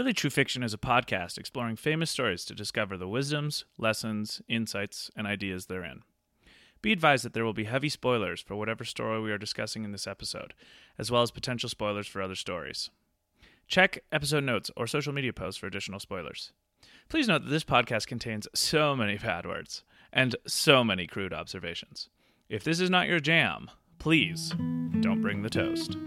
Really True Fiction is a podcast exploring famous stories to discover the wisdoms, lessons, insights, and ideas therein. Be advised that there will be heavy spoilers for whatever story we are discussing in this episode, as well as potential spoilers for other stories. Check episode notes or social media posts for additional spoilers. Please note that this podcast contains so many bad words and so many crude observations. If this is not your jam, please don't bring the toast.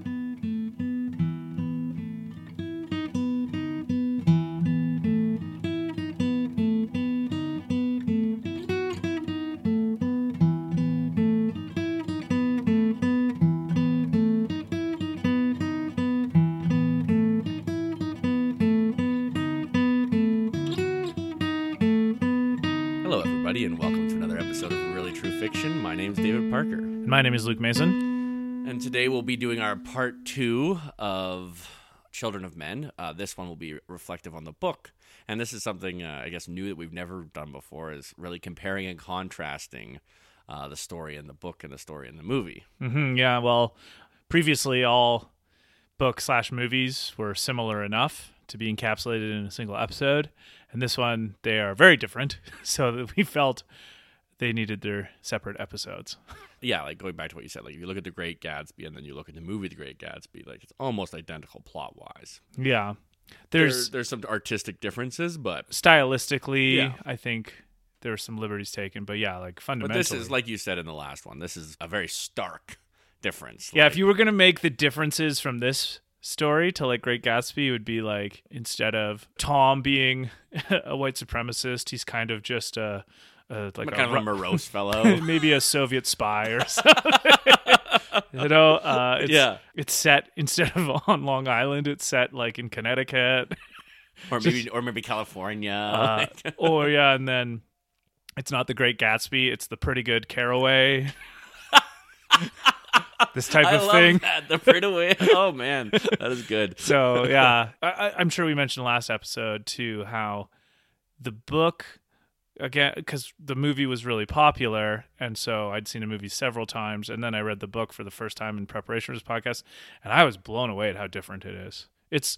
Name is Luke Mason. and today we'll be doing our part two of Children of Men. Uh, this one will be reflective on the book, and this is something uh, I guess new that we've never done before. Is really comparing and contrasting uh, the story in the book and the story in the movie. hmm yeah, well, previously all book slash movies were similar enough to be encapsulated in a single episode, and this one they are very different, so that we felt they needed their separate episodes. Yeah, like going back to what you said, like if you look at The Great Gatsby and then you look at the movie The Great Gatsby, like it's almost identical plot wise. Yeah, There's there's there's some artistic differences, but stylistically, Yeah. I think there were some liberties taken, but yeah, like But fundamentally, this is like you said in the last one. This is a very stark difference. yeah. Like, If you were gonna make the differences from this story to like Great Gatsby, it would be like instead of Tom being a white supremacist, he's kind of just a, a like kind of a morose fellow. maybe a Soviet spy or something. you know, uh, it's, Yeah. it's set instead of on Long Island, it's set like in Connecticut, or maybe or maybe California. uh, or yeah, and then it's not the Great Gatsby, it's the Pretty Good Caraway. this type I of love thing. that. The pretty way. Oh man, that is good. So yeah, I, I- I'm sure we mentioned last episode too how the book again because the movie was really popular, and so I'd seen a movie several times, and then I read the book for the first time in preparation for this podcast, and I was blown away at how different it is. It's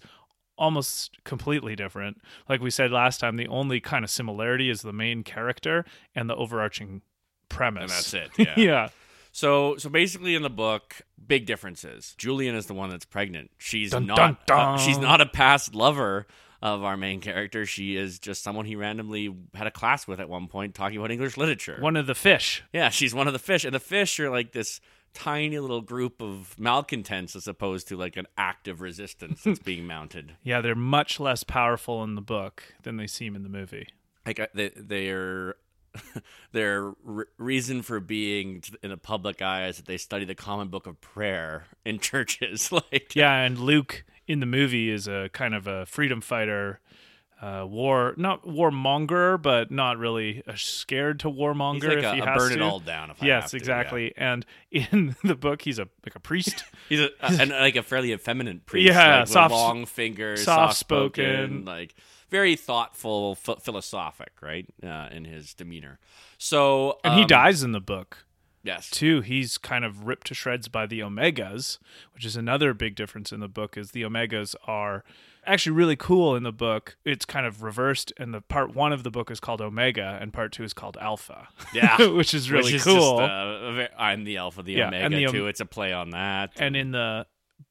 almost completely different. Like we said last time, the only kind of similarity is the main character and the overarching premise. And that's it. Yeah. yeah. So so basically in the book, big differences. Julian is the one that's pregnant. She's Dun, not. dun, uh, she's not a past lover of our main character. She is just someone he randomly had a class with at one point, talking about English literature. One of the fish. Yeah, she's one of the fish, and the fish are like this tiny little group of malcontents as opposed to like an active resistance that's being mounted. Yeah, they're much less powerful in the book than they seem in the movie. Like uh, they're their re- reason for being in the public eye is that they study the common book of prayer in churches. like Yeah, and Luke in the movie is a kind of a freedom fighter, uh, war not warmonger, but not really a scared to warmonger he's like if a, he a has burn to. it all down. If I have yes, to, yeah. exactly. And in the book, he's a like a priest. He's a, uh, and like a fairly effeminate priest. Yeah, like, with soft- long fingers, soft-spoken. soft-spoken, like very thoughtful, ph- philosophic, right, uh, in his demeanor. So, and he um, dies in the book Yes, too. He's kind of ripped to shreds by the Omegas, which is another big difference in the book. Is the Omegas are actually really cool in the book. It's kind of reversed, and the part one of the book is called Omega, and part two is called Alpha. Yeah. which is really Which is cool. Just, uh, I'm the alpha, the Yeah, omega and the too. It's a play on that. and in the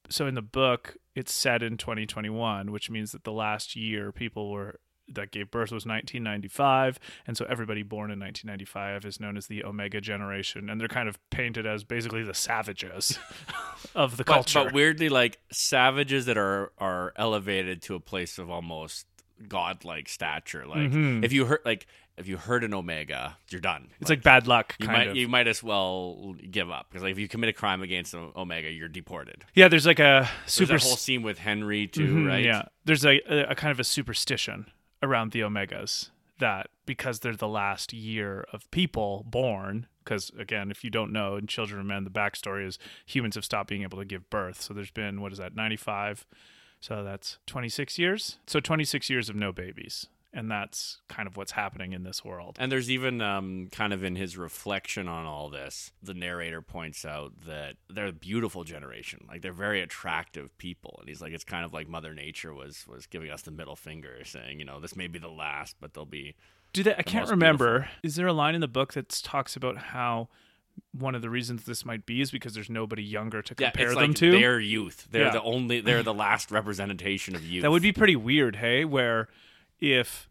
so in the book it's set in 2021 which means that the last year people were that gave birth was 1995 and so everybody born in 1995 is known as the omega generation and they're kind of painted as basically the savages of the but, culture but weirdly, like savages that are are elevated to a place of almost godlike stature. Like Mhm. if you heard like if you heard an omega, you're done. it's like bad luck you might of you might as well give up because like if you commit a crime against o- omega, you're deported. yeah there's like a There's super that whole scene with Henry too, Mhm, right? Yeah, there's a, a, a kind of a superstition around the Omegas that because they're the last year of people born. Because again, if you don't know, in Children of Men, the backstory is humans have stopped being able to give birth. So there's been what is that, 95? So that's 26 years. So 26 years of no babies. And that's kind of what's happening in this world. And there's even um, kind of in his reflection on all this, the narrator points out that they're a beautiful generation. Like they're very attractive people. And he's like, it's kind of like Mother Nature was was giving us the middle finger, saying, you know, this may be the last, but they'll be. Do they? I can't most remember. Is there a line in the book that talks about how one of the reasons this might be is because there's nobody younger to Yeah, compare it's them like to? their youth. They're Yeah. the only. They're the last representation of youth. That would be pretty weird, hey? Where if,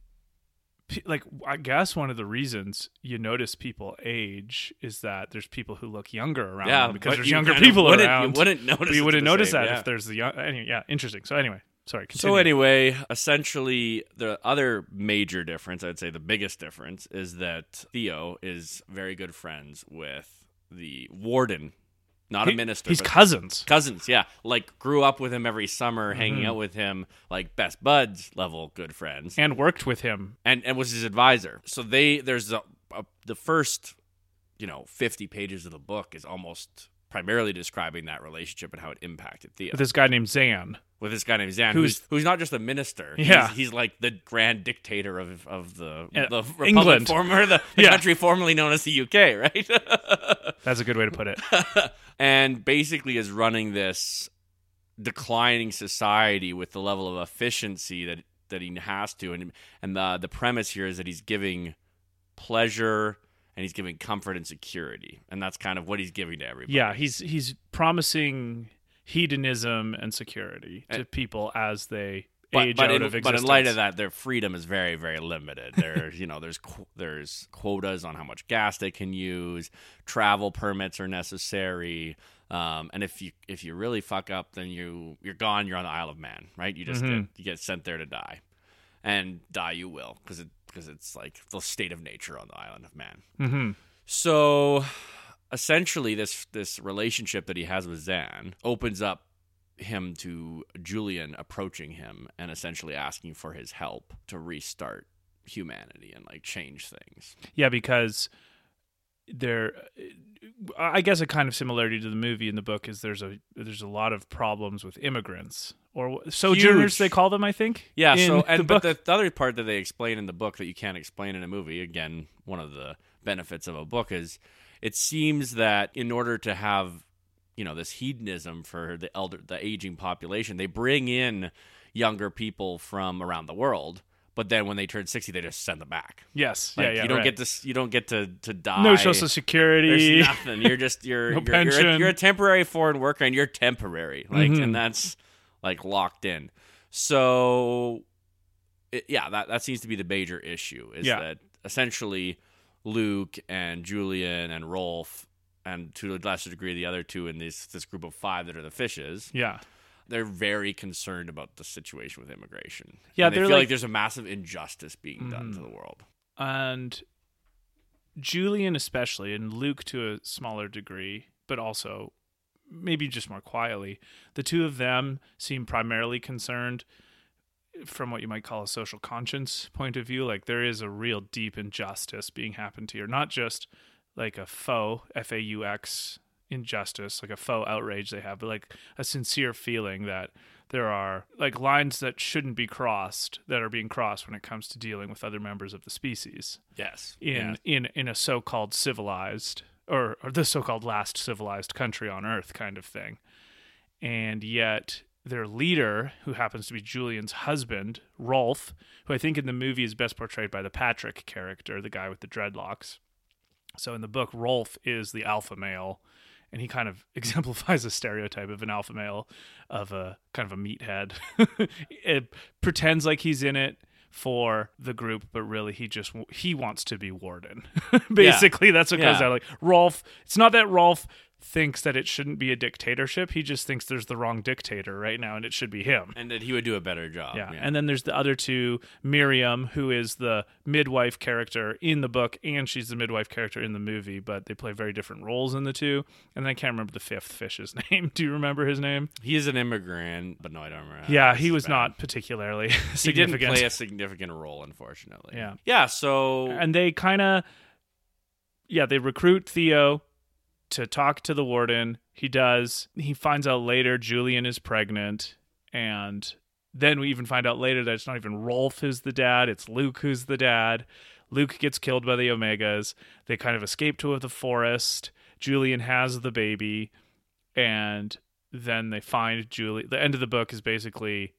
like, I guess one of the reasons you notice people age is that there's people who look younger around yeah because there's you younger people wouldn't, around. You wouldn't notice. You wouldn't notice same, that yeah. if there's the young. Anyway, yeah, interesting. So anyway, sorry. So anyway, essentially, the other major difference, I'd say the biggest difference, is that Theo is very good friends with the warden, not a minister. He's cousins. cousins. Yeah, like grew up with him every summer, Mm-hmm. hanging out with him, like best buds level good friends, and worked with him. and and was his advisor. So they there's a, a, the first, you know, fifty pages of the book is almost primarily describing that relationship and how it impacted Theo With this guy named Xan. with this guy named Xan, Who's- who's who's not just a minister. Yeah. he's, he's like the grand dictator of of the Yeah, the republic England. former the, the Yeah. country formerly known as the UK, right? That's a good way to put it. and basically is running this declining society with the level of efficiency that that he has to, and and the the premise here is that he's giving pleasure and he's giving comfort and security, and that's kind of what he's giving to everybody. Yeah, he's he's promising hedonism and security to And- people as they but, age but out in, of existence. but in light of that, their freedom is very, very limited. There's, you know, there's qu- there's quotas on how much gas they can use. Travel permits are necessary, um, and if you if you really fuck up, then you you're gone. You're on the Isle of Man, right? You just Mm-hmm. get, you get sent there to die, and die you will because it because it's like the state of nature on the island of Man. hmm So essentially this this relationship that he has with Xan opens up him to Julian approaching him and essentially asking for his help to restart humanity and like change things. Yeah, because there, uh, I guess a kind of similarity to the movie in the book is there's a there's a lot of problems with immigrants or sojourners Huge. they call them. I think. Yeah, so and book. but the, the other part that they explain in the book that you can't explain in a movie, again, one of the benefits of a book is it seems that in order to have you know this hedonism for the elder the aging population, they bring in younger people from around the world, but then when they turn 60 they just send them back. yes, Like, yeah, yeah. you don't right. get to you don't get to to die. no social security. There's nothing. You're just you're No you're, you're, a, you're a temporary foreign worker and you're temporary. Like Mhm. and that's like locked in. So it, yeah, that that seems to be the major issue is Yeah. that essentially Luke and Julian and Rolf and to a lesser degree the other two in this this group of 5 that are the fishes, yeah, they're very concerned about the situation with immigration. Yeah, And they they're feel like, like- there's a massive injustice being done to Mhm. the world. and Julian especially, and Luke to a smaller degree, but also maybe just more quietly. The two of them seem primarily concerned from what you might call a social conscience point of view. Like there is a real deep injustice being happened here, not just like a faux F A U X injustice, like a faux outrage they have, but like a sincere feeling that there are like lines that shouldn't be crossed that are being crossed when it comes to dealing with other members of the species. Yes. in in in a so-called civilized or, or the so-called last civilized country on earth kind of thing. And yet their leader who happens to be Julian's husband Rolf who I think in the movie is best portrayed by the Patrick character the guy with the dreadlocks. So in the book Rolf is the alpha male and he kind of exemplifies a stereotype of an alpha male of a kind of a meathead. It pretends like he's in it for the group but really he just he wants to be warden. Basically that's what goes Yeah. out like rolf it's not that rolf thinks that it shouldn't be a dictatorship he just thinks there's the wrong dictator right now and it should be him And that he would do a better job. yeah. And then there's the other two, Miriam, who is the midwife character in the book, and she's the midwife character in the movie, but they play very different roles in the two. And then I can't remember the fifth fish's name. Do you remember his name? He is an immigrant, but no, I don't remember. yeah, he was bad. not particularly He didn't significant. play a significant role, unfortunately. Yeah. Yeah. So and they kind of, yeah, they recruit Theo to talk to the warden. He does. He finds out later Julian is pregnant, and then we even find out later that it's not even Rolf who's the dad, it's Luke who's the dad. Luke gets killed by the Omegas. They kind of escape to the forest. Julian has the baby, and then they find Julie. The end of the book is basically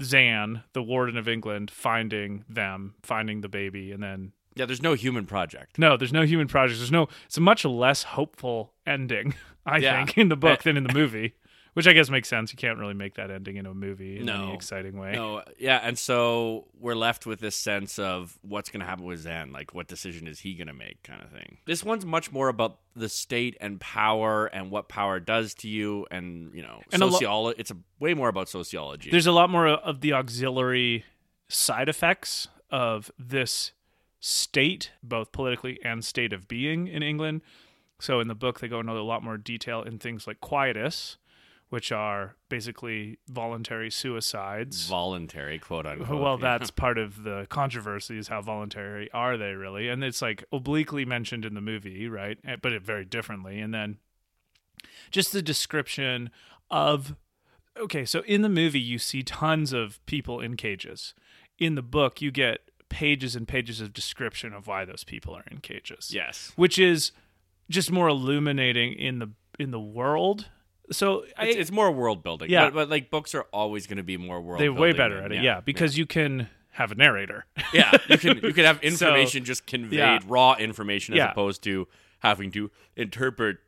Xan, the warden of England, finding them, finding the baby, and then Yeah, there's no human project. no, there's no human project. There's no. It's a much less hopeful ending, I Yeah. think, in the book than in the movie. Which I guess makes sense. You can't really make that ending in a movie in No. any exciting way. No, yeah, and so we're left with this sense of what's going to happen with Zen, like what decision is he going to make, kind of thing. This one's much more about the state and power and what power does to you, and you know, And a lo- it's a way more about sociology. There's a lot more of the auxiliary side effects of this state, both politically and state of being in England. So in the book, they go into a lot more detail in things like quietus, which are basically voluntary suicides. voluntary, quote unquote. well, yeah. that's part of the controversy is how voluntary are they really? And it's like obliquely mentioned in the movie, right? Eh, But it very differently. And then just the description of okay, so in the movie you see tons of people in cages. In the book, you get pages and pages of description of why those people are in cages yes. which is just more illuminating in the in the world. So I, It's, it's more world building. Yeah. but, but like books are always going to be more world. Building. They're way better than- at it, yeah, because you can have a narrator. yeah, you can you can have So, information just conveyed, yeah. raw information, as Yeah. opposed to having to interpret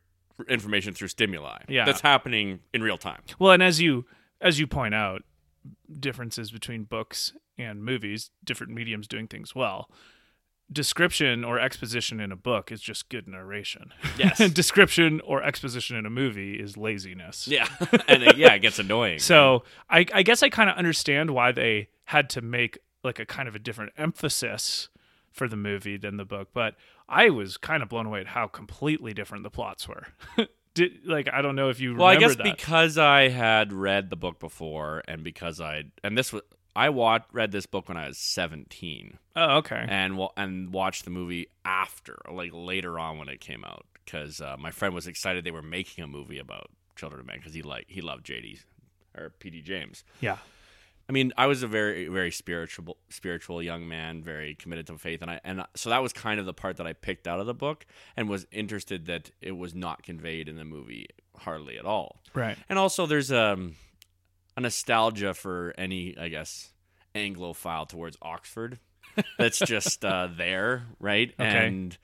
information through stimuli. Yeah. that's happening in real time. well, and as you as you point out, differences between books and movies, different mediums doing things well. Description or exposition in a book is just good narration. Yes. Description or exposition in a movie is laziness. Yeah, and it, yeah, it gets annoying. So I, I guess I kind of understand why they had to make like a kind of a different emphasis for the movie than the book, but I was kind of blown away at how completely different the plots were. Did like I don't know if you well, I guess that. because I had read the book before, and because I and this was I watched read this book when I was seventeen, oh, okay. and wa- and watched the movie after, like later on when it came out, because uh, my friend was excited they were making a movie about Children of Men because he like he loved JD or PD James. Yeah. I mean, I was a very, very spiritual, spiritual young man, very committed to faith, and I, and so that was kind of the part that I picked out of the book, and was interested that it was not conveyed in the movie hardly at all. Right. And also, there's um, a nostalgia for any, I guess, Anglophile towards Oxford that's just uh, there, right? Okay. And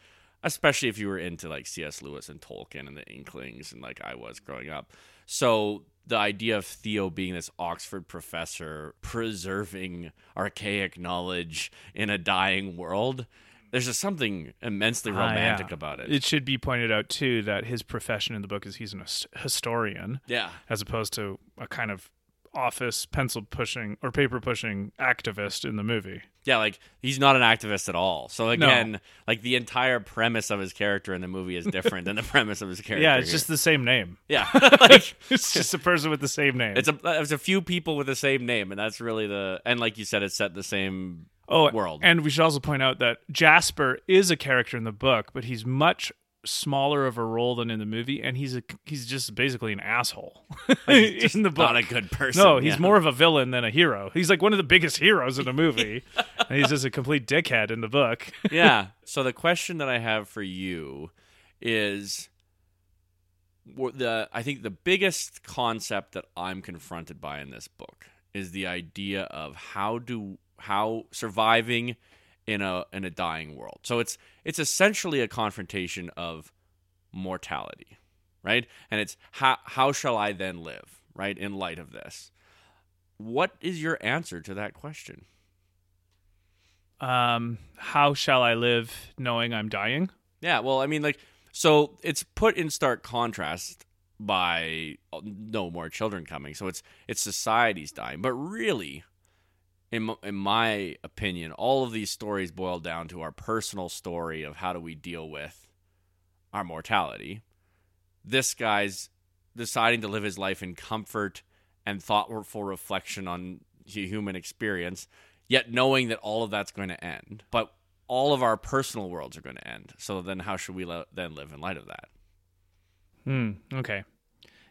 especially if you were into like C.S. Lewis and Tolkien and the Inklings, and like I was growing up. So the idea of Theo being this Oxford professor preserving archaic knowledge in a dying world, there's just something immensely Ah, romantic yeah. about it. It should be pointed out too that his profession in the book is he's an historian yeah. as opposed to a kind of office pencil pushing or paper pushing activist in the movie. Yeah, like he's not an activist at all. So again, like the entire premise of his character in the movie is different than the premise of his character. Yeah, it's here. just the same name. yeah, like It's just a person with the same name. it's a it's a few people with the same name, and that's really the and like you said, it's set the same oh, world. And we should also point out that Jasper is a character in the book, but he's much smaller of a role than in the movie, and he's a he's just basically an asshole in the book. not a good person. no, he's yeah. more of a villain than a hero. He's like one of the biggest heroes in the movie, and he's just a complete dickhead in the book. yeah. So the question that I have for you is the I think the biggest concept that I'm confronted by in this book is the idea of how do how surviving in a in a dying world. So it's it's essentially a confrontation of mortality, right? And it's how how shall I then live, right? In light of this. What is your answer to that question? Um, how shall I live knowing I'm dying? Yeah, well, I mean, like, so it's put in stark contrast by uh, no more children coming. So it's it's society's dying, but really, in in my opinion, all of these stories boil down to our personal story of how do we deal with our mortality. This guy's deciding to live his life in comfort and thoughtful reflection on hu- human experience, yet knowing that all of that's going to end. But all of our personal worlds are going to end. So then, how should we le- then live in light of that? Hmm. Okay.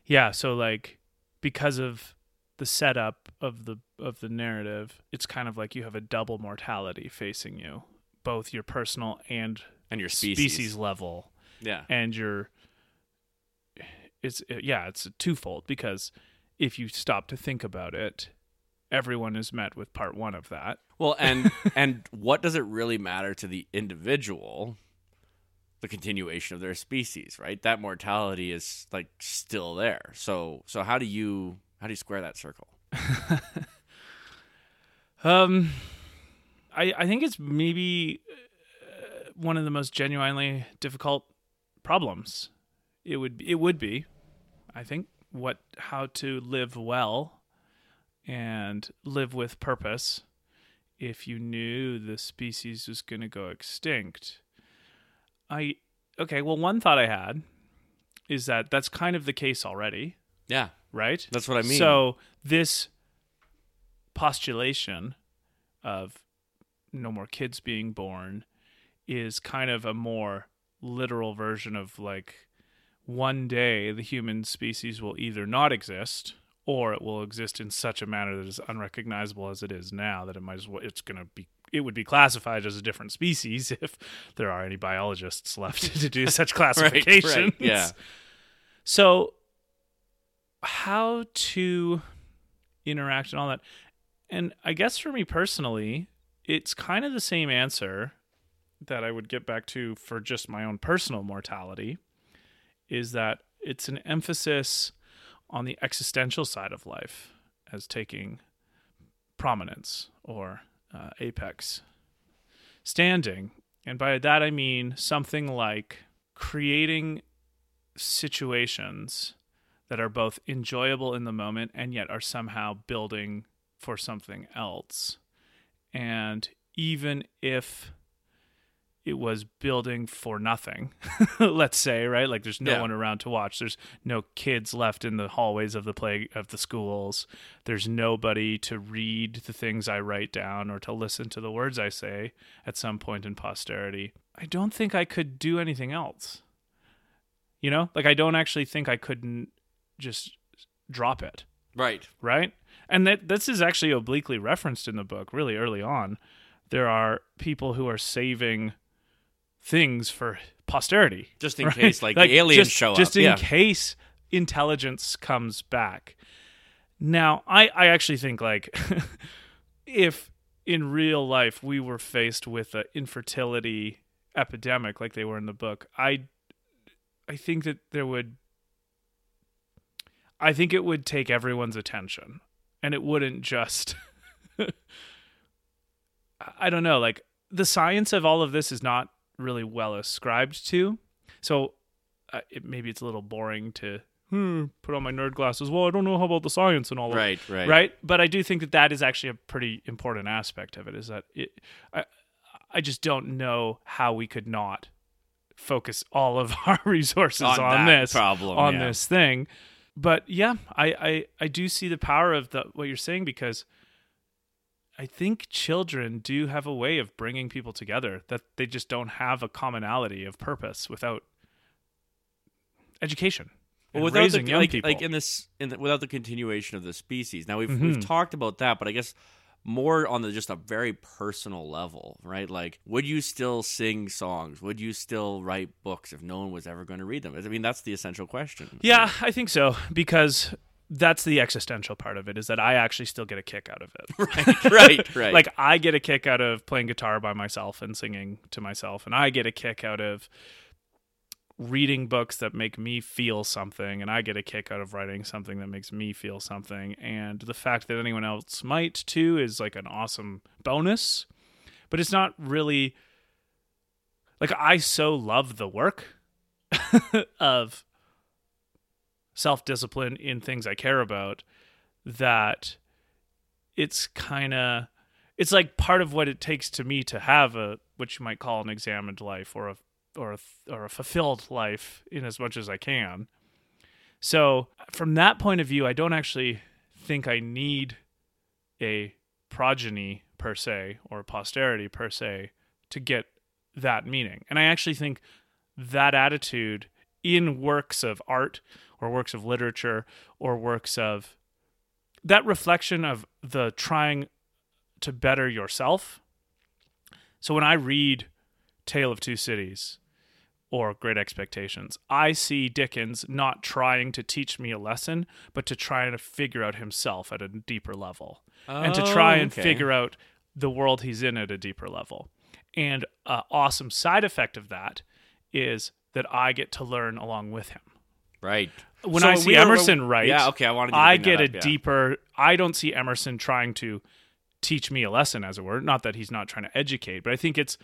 Yeah. So like, because of the setup of the of the narrative, it's kind of like you have a double mortality facing you, both your personal and And your species. species level Yeah. and your it's yeah it's twofold because if you stop to think about it everyone is met with part one of that Well, and and what does it really matter to the individual? The continuation of their species, right? That mortality is like still there. So so how do you how do you square that circle? um i i think it's maybe uh, one of the most genuinely difficult problems. It would it would be i think what how to live well and live with purpose if you knew the species was going to go extinct. I okay well one thought i had is that that's kind of the case already. Yeah, right that's what I mean. so this postulation of no more kids being born is kind of a more literal version of like one day the human species will either not exist or it will exist in such a manner that is unrecognizable as it is now that it might as well it's going to be it would be classified as a different species if there are any biologists left to do such classifications. yeah. So, how to interact and all that. And I guess for me personally, it's kind of the same answer that I would get back to for just my own personal mortality is that it's an emphasis on the existential side of life as taking prominence or uh, apex standing. And by that I mean something like creating situations that are both enjoyable in the moment and yet are somehow building for something else. And even if it was building for nothing, let's say, right? Like there's no Yeah. one around to watch. There's no kids left in the hallways of the play of the schools. There's nobody to read the things I write down or to listen to the words I say at some point in posterity. I don't think I could do anything else. You know? Like I don't actually think I couldn't just drop it Right. right? And that this is actually obliquely referenced in the book really early on. There are people who are saving things for posterity. Just in right? case like, the aliens just, show up. Just in yeah. case intelligence comes back. Now, I, I actually think like if in real life we were faced with an infertility epidemic like they were in the book, I I think that there would I think it would take everyone's attention and it wouldn't just I don't know, like the science of all of this is not really well ascribed to. So uh, it, maybe it's a little boring to hmm, put on my nerd glasses. Well, I don't know how about the science and all that Right, right. right but i do think that that is actually a pretty important aspect of it is that it i i just don't know how we could not focus all of our resources On on, this problem, on yeah. this thing but yeah I, I i do see the power of the what you're saying because i think children do have a way of bringing people together that they just don't have a commonality of purpose without education Well, without raising the, young like, people like in this, in the, without the continuation of the species. Now we've Mhm. we've talked about that, but I guess more on the just a very personal level, right? Like, would you still sing songs? Would you still write books if no one was ever going to read them? I mean, that's the essential question. Yeah, I think so because that's the existential part of it is that I actually still get a kick out of it. right, right, right. Like I get a kick out of playing guitar by myself and singing to myself and I get a kick out of reading books that make me feel something and I get a kick out of writing something that makes me feel something and the fact that anyone else might too is like an awesome bonus. But it's not really like I so love the work of self discipline in things I care about that it's kind of it's like part of what it takes to me to have a what you might call an examined life or a or a or a fulfilled life in as much as I can. So from that point of view, I don't actually think I need a progeny per se or posterity per se to get that meaning. And I actually think that attitude in works of art or works of literature or works of that reflection of the trying to better yourself. So when I read Tale of Two Cities or Great Expectations, I see Dickens not trying to teach me a lesson, but to try to figure out himself at a deeper level and to try oh, and okay. figure out the world he's in at a deeper level. And an awesome side effect of that is that I get to learn along with him. Right. When So I see we were- Emerson write, Yeah, okay, I wanted to I get that a yeah. deeper. I don't see Emerson trying to teach me a lesson, as it were. Not that he's not trying to educate, but I think it's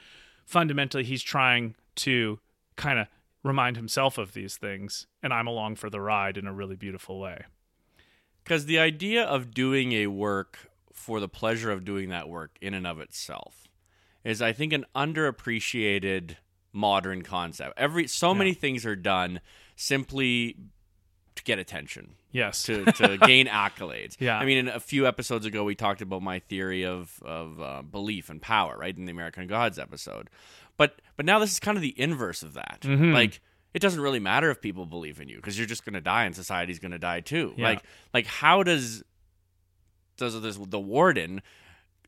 fundamentally he's trying to kind of remind himself of these things, and I'm along for the ride in a really beautiful way. Because the idea of doing a work for the pleasure of doing that work in and of itself is, I think, an underappreciated modern concept. Every so many things are done simply to get attention, Yes. to, to gain accolades. Yeah. I mean, in a few episodes ago, we talked about my theory of of uh, belief and power, right, in the American Gods episode. But but now this is kind of the inverse of that. Mm-hmm. Like it doesn't really matter if people believe in you because you're just going to die and society's going to die too. Yeah. Like like how does does this the warden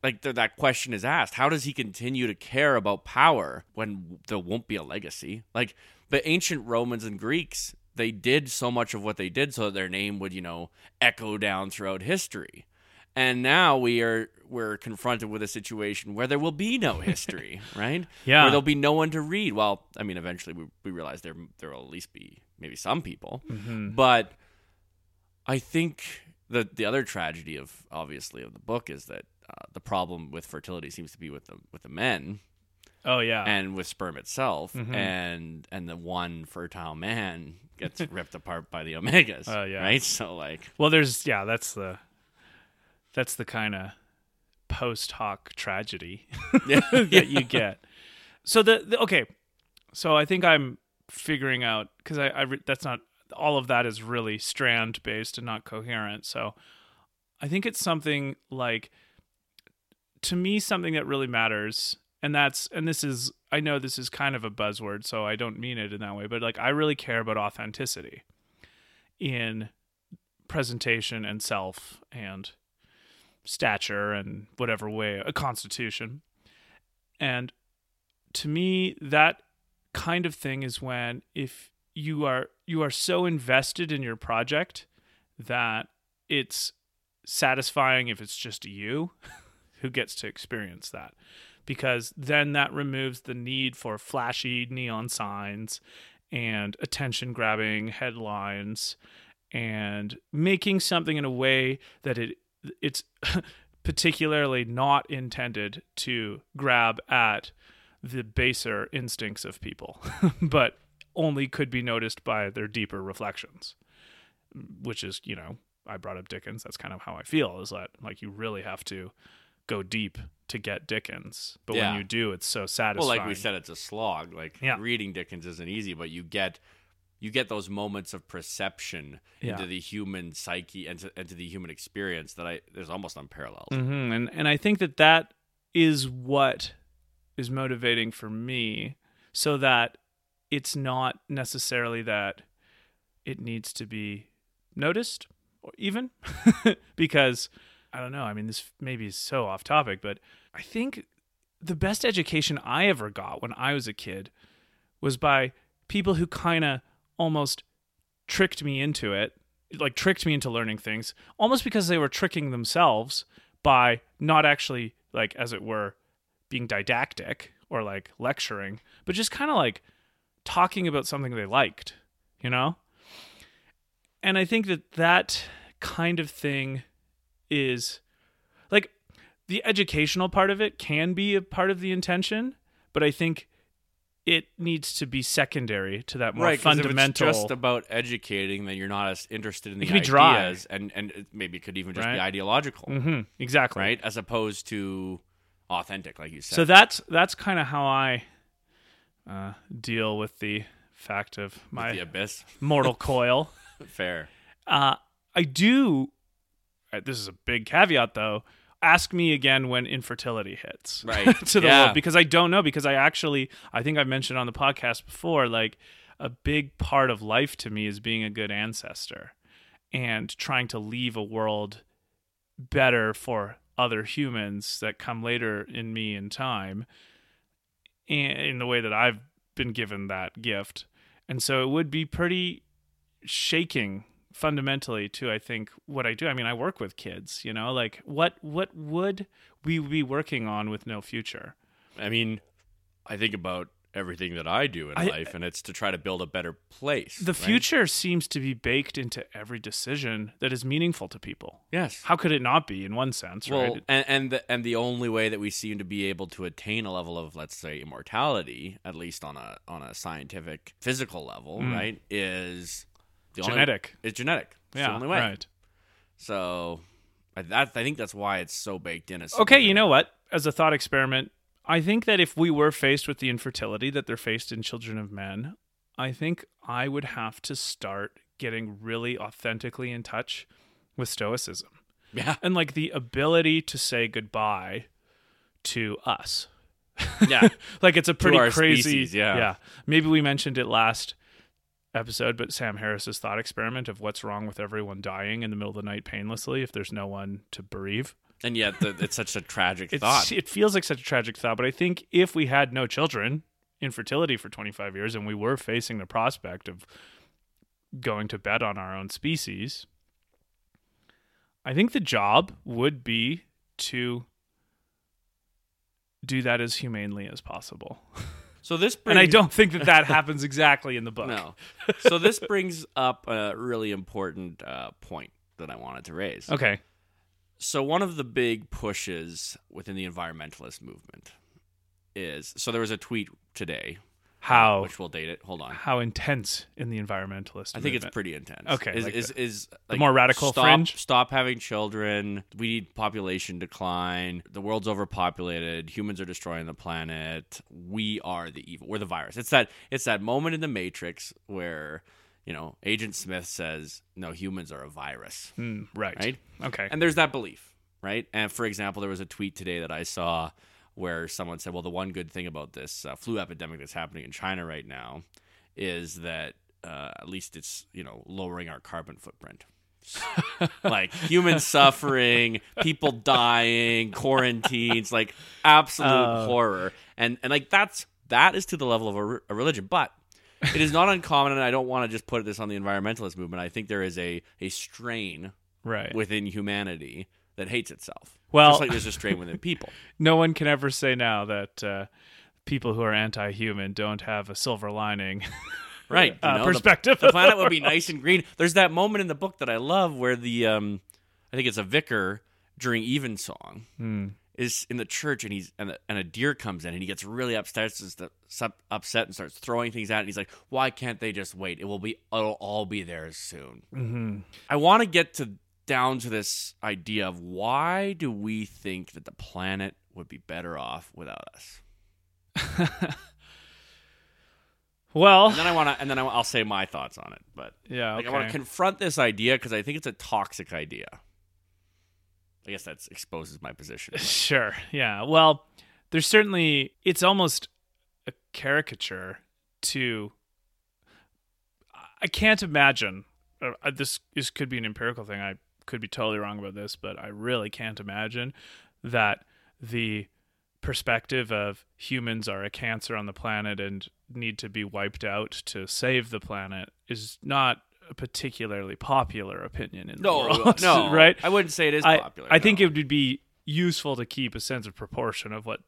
like th- that question is asked how does he continue to care about power when there won't be a legacy like the ancient romans and greeks they did so much of what they did so that their name would you know echo down throughout history and now we are we're confronted with a situation where there will be no history right Yeah. where there'll be no one to read well i mean eventually we, we realize there there will at least be maybe some people Mm-hmm. but I think the the other tragedy of obviously of the book is that uh, the problem with fertility seems to be with the with the men Oh yeah. and with sperm itself, Mm-hmm. and and the one fertile man gets ripped apart by the omegas. Oh, yeah. right. So like, well, there's yeah. That's the that's the kind of post hoc tragedy that you get. So the, the okay. So I think I'm figuring out because I, I re- that's not all of that is really strand based and not coherent. So I think it's something like to me something that really matters and that's and this is I know this is kind of a buzzword so I don't mean it in that way but like I really care about authenticity in presentation and self and stature and whatever way a constitution. And to me that kind of thing is when if you are you are so invested in your project that it's satisfying if it's just you who gets to experience that. Because then that removes the need for flashy neon signs and attention grabbing headlines and making something in a way that it it's particularly not intended to grab at the baser instincts of people but only could be noticed by their deeper reflections which is you know i brought up dickens that's kind of how i feel is that like you really have to go deep to get dickens but Yeah. when you do it's so satisfying well, like we said, it's a slog. Like Yeah. reading Dickens isn't easy, but you get you get those moments of perception Yeah. into the human psyche and to, into the human experience that I there's almost unparalleled. hmm And and I think that that is what is motivating for me, so that it's not necessarily that it needs to be noticed or even because I don't know. I mean, this maybe is so off topic, but I think the best education I ever got when I was a kid was by people who kind of almost tricked me into it, like tricked me into learning things, almost because they were tricking themselves by not actually, like, as it were, being didactic or like lecturing, but just kind of like talking about something they liked, you know? And I think that that kind of thing is like the educational part of it can be a part of the intention, but I think it needs to be secondary to that more right, fundamental. If it's just about educating, then you're not as interested in the be dry. ideas, and and maybe it could even just Right. be ideological, hmm exactly. right? As opposed to authentic, like you said. So that's that's kind of how I uh, deal with the fact of my the abyss, mortal coil. fair. Uh, I do. uh, This is a big caveat, though. Ask me again when infertility hits Right. to the Yeah. world because I don't know. Because I actually, I think I've mentioned on the podcast before, like a big part of life to me is being a good ancestor and trying to leave a world better for other humans that come later in me in time in, in the way that I've been given that gift. And so it would be pretty shaking fundamentally to I think what I do. I mean, I work with kids, you know, like what what would we be working on with no future? I mean, I think about everything that I do in I- life, and it's to try to build a better place. The right? future seems to be baked into every decision that is meaningful to people. yes. How could it not be in one sense, Well, right? and and the, and the only way that we seem to be able to attain a level of, let's say, immortality, at least on a on a scientific, physical level, Mm. right, is the only- Genetic. It's genetic. It's yeah, the only way. right. So, I, that I think that's why it's so baked in. Okay, you know what? As a thought experiment, I think that if we were faced with the infertility that they're faced in Children of Men, I think I would have to start getting really authentically in touch with Stoicism yeah, and like the ability to say goodbye to us. yeah, like it's a pretty crazy species, yeah. yeah maybe we mentioned it last episode but sam harris's thought experiment of what's wrong with everyone dying in the middle of the night painlessly if there's no one to bereave and yet the, it's such a tragic thought. it feels like such a tragic thought but i think if we had no children infertility for 25 years and we were facing the prospect of going to bed on our own species i think the job would be to do that as humanely as possible So this brings, and I don't think that that happens exactly in the book. No. So this brings up a really important uh, point that I wanted to raise. Okay. So one of the big pushes within the environmentalist movement is so there was a tweet today, How which will date it. Hold on. how intense in the environmentalist? I think it's pretty intense. Okay, is like is, the- is the more radical stop, fringe? Stop having children. We need population decline. The world's overpopulated. Humans are destroying the planet. We are the evil. We're the virus. It's that. It's that moment in the Matrix where you know Agent Smith says, "No, humans are a virus." Mm, right. Right? Okay. And there's that belief, right? And for example, there was a tweet today that I saw where someone said, "Well, the one good thing about this uh, flu epidemic that's happening in China right now is that uh, at least it's you know lowering our carbon footprint." like human suffering, people dying, quarantines, like absolute Oh. horror, and and like that's that is to the level of a, a religion, but it is not uncommon, and I don't want to just put this on the environmentalist movement. I think there is a a strain right. within humanity that hates itself. Well- just like there's a strain within people. no one can ever say now that uh, people who are anti-human don't have a silver lining. Right. you Uh, know, perspective The, of planet the would be nice and green. There's that moment in the book that I love where the um I think it's a vicar during evensong Hmm. is in the church and he's and a, and a deer comes in and he gets really upset upset and starts throwing things at it and he's like why can't they just wait it will be it'll all be there soon hmm i want to get to down to this idea of why do we think that the planet would be better off without us Well, and then i want to and then I, i'll say my thoughts on it but yeah. Like Okay. I want to confront this idea because I think it's a toxic idea. I guess that exposes my position. but- Sure. Yeah. Well, there's certainly it's almost a caricature to I can't imagine uh, this this could be an empirical thing. I could be totally wrong about this, but I really can't imagine that the perspective of humans are a cancer on the planet and need to be wiped out to save the planet is not a particularly popular opinion in the no, world. no, right? I wouldn't say it is I, popular. I think no. it would be useful to keep a sense of proportion of what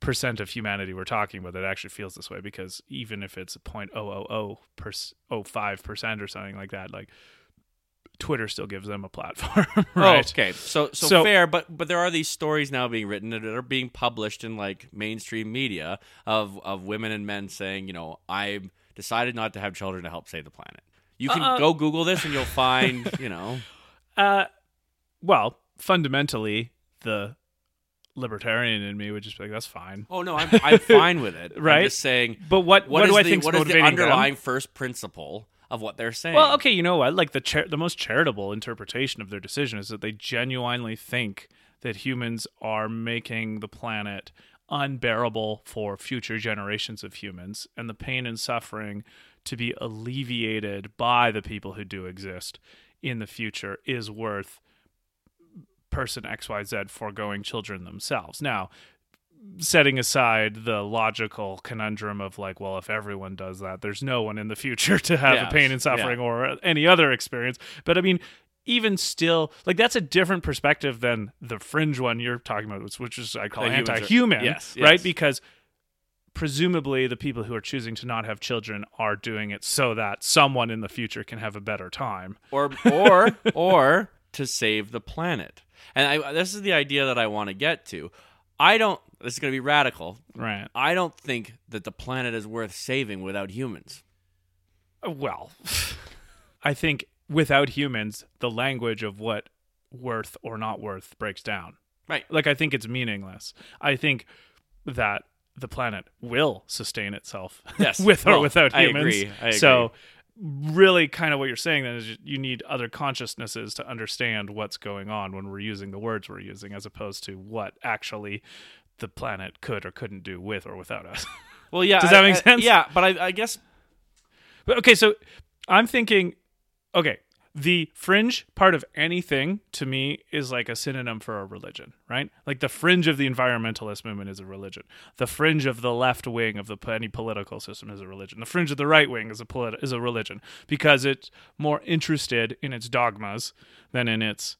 percent of humanity we're talking about that actually feels this way because even if it's 0.000 per, 05 percent or something like that like twitter still gives them a platform Oh, right okay, so, so So- fair, but but there are these stories now being written that are being published in like mainstream media of of women and men saying, you know, I decided not to have children to help save the planet. You can Uh-uh. go Google this and you'll find, you know, uh well fundamentally the libertarian in me would just be like that's fine oh no, I'm I'm fine with it. Right? I'm just saying, but what what what, do i think what is the motivating them? underlying first principle of what they're saying? Well, okay, you know what? Like the char- the most charitable interpretation of their decision is that they genuinely think that humans are making the planet unbearable for future generations of humans and the pain and suffering to be alleviated by the people who do exist in the future is worth person XYZ foregoing children themselves. Now, setting aside the logical conundrum of like, well, if everyone does that, there's no one in the future to have Yes, a pain and suffering or any other experience. But I mean, even still, like that's a different perspective than the fringe one you're talking about, which, which is I call That humans are- anti-human, yes, right? yes. Because presumably the people who are choosing to not have children are doing it so that someone in the future can have a better time. or or or to save the planet. And I, this is the idea that I want to get to. I don't. This is going to be radical. Right. I don't think that the planet is worth saving without humans. Uh, well, I think without humans, the language of what worth or not worth breaks down. Right. Like, I think it's meaningless. I think that the planet will sustain itself Yes. with or without I humans. agree. I So, really, kind of what you're saying then is you need other consciousnesses to understand what's going on when we're using the words we're using, as opposed to what actually the planet could or couldn't do with or without us. Well, yeah. Does that I- make I- sense? Yeah, but I, I guess But okay, so I'm thinking, okay, the fringe part of anything to me is like a synonym for a religion, right? Like the fringe of the environmentalist movement is a religion. The fringe of the left wing of the any political system is a religion. The fringe of the right wing is a politi- is a religion because it's more interested in its dogmas than in its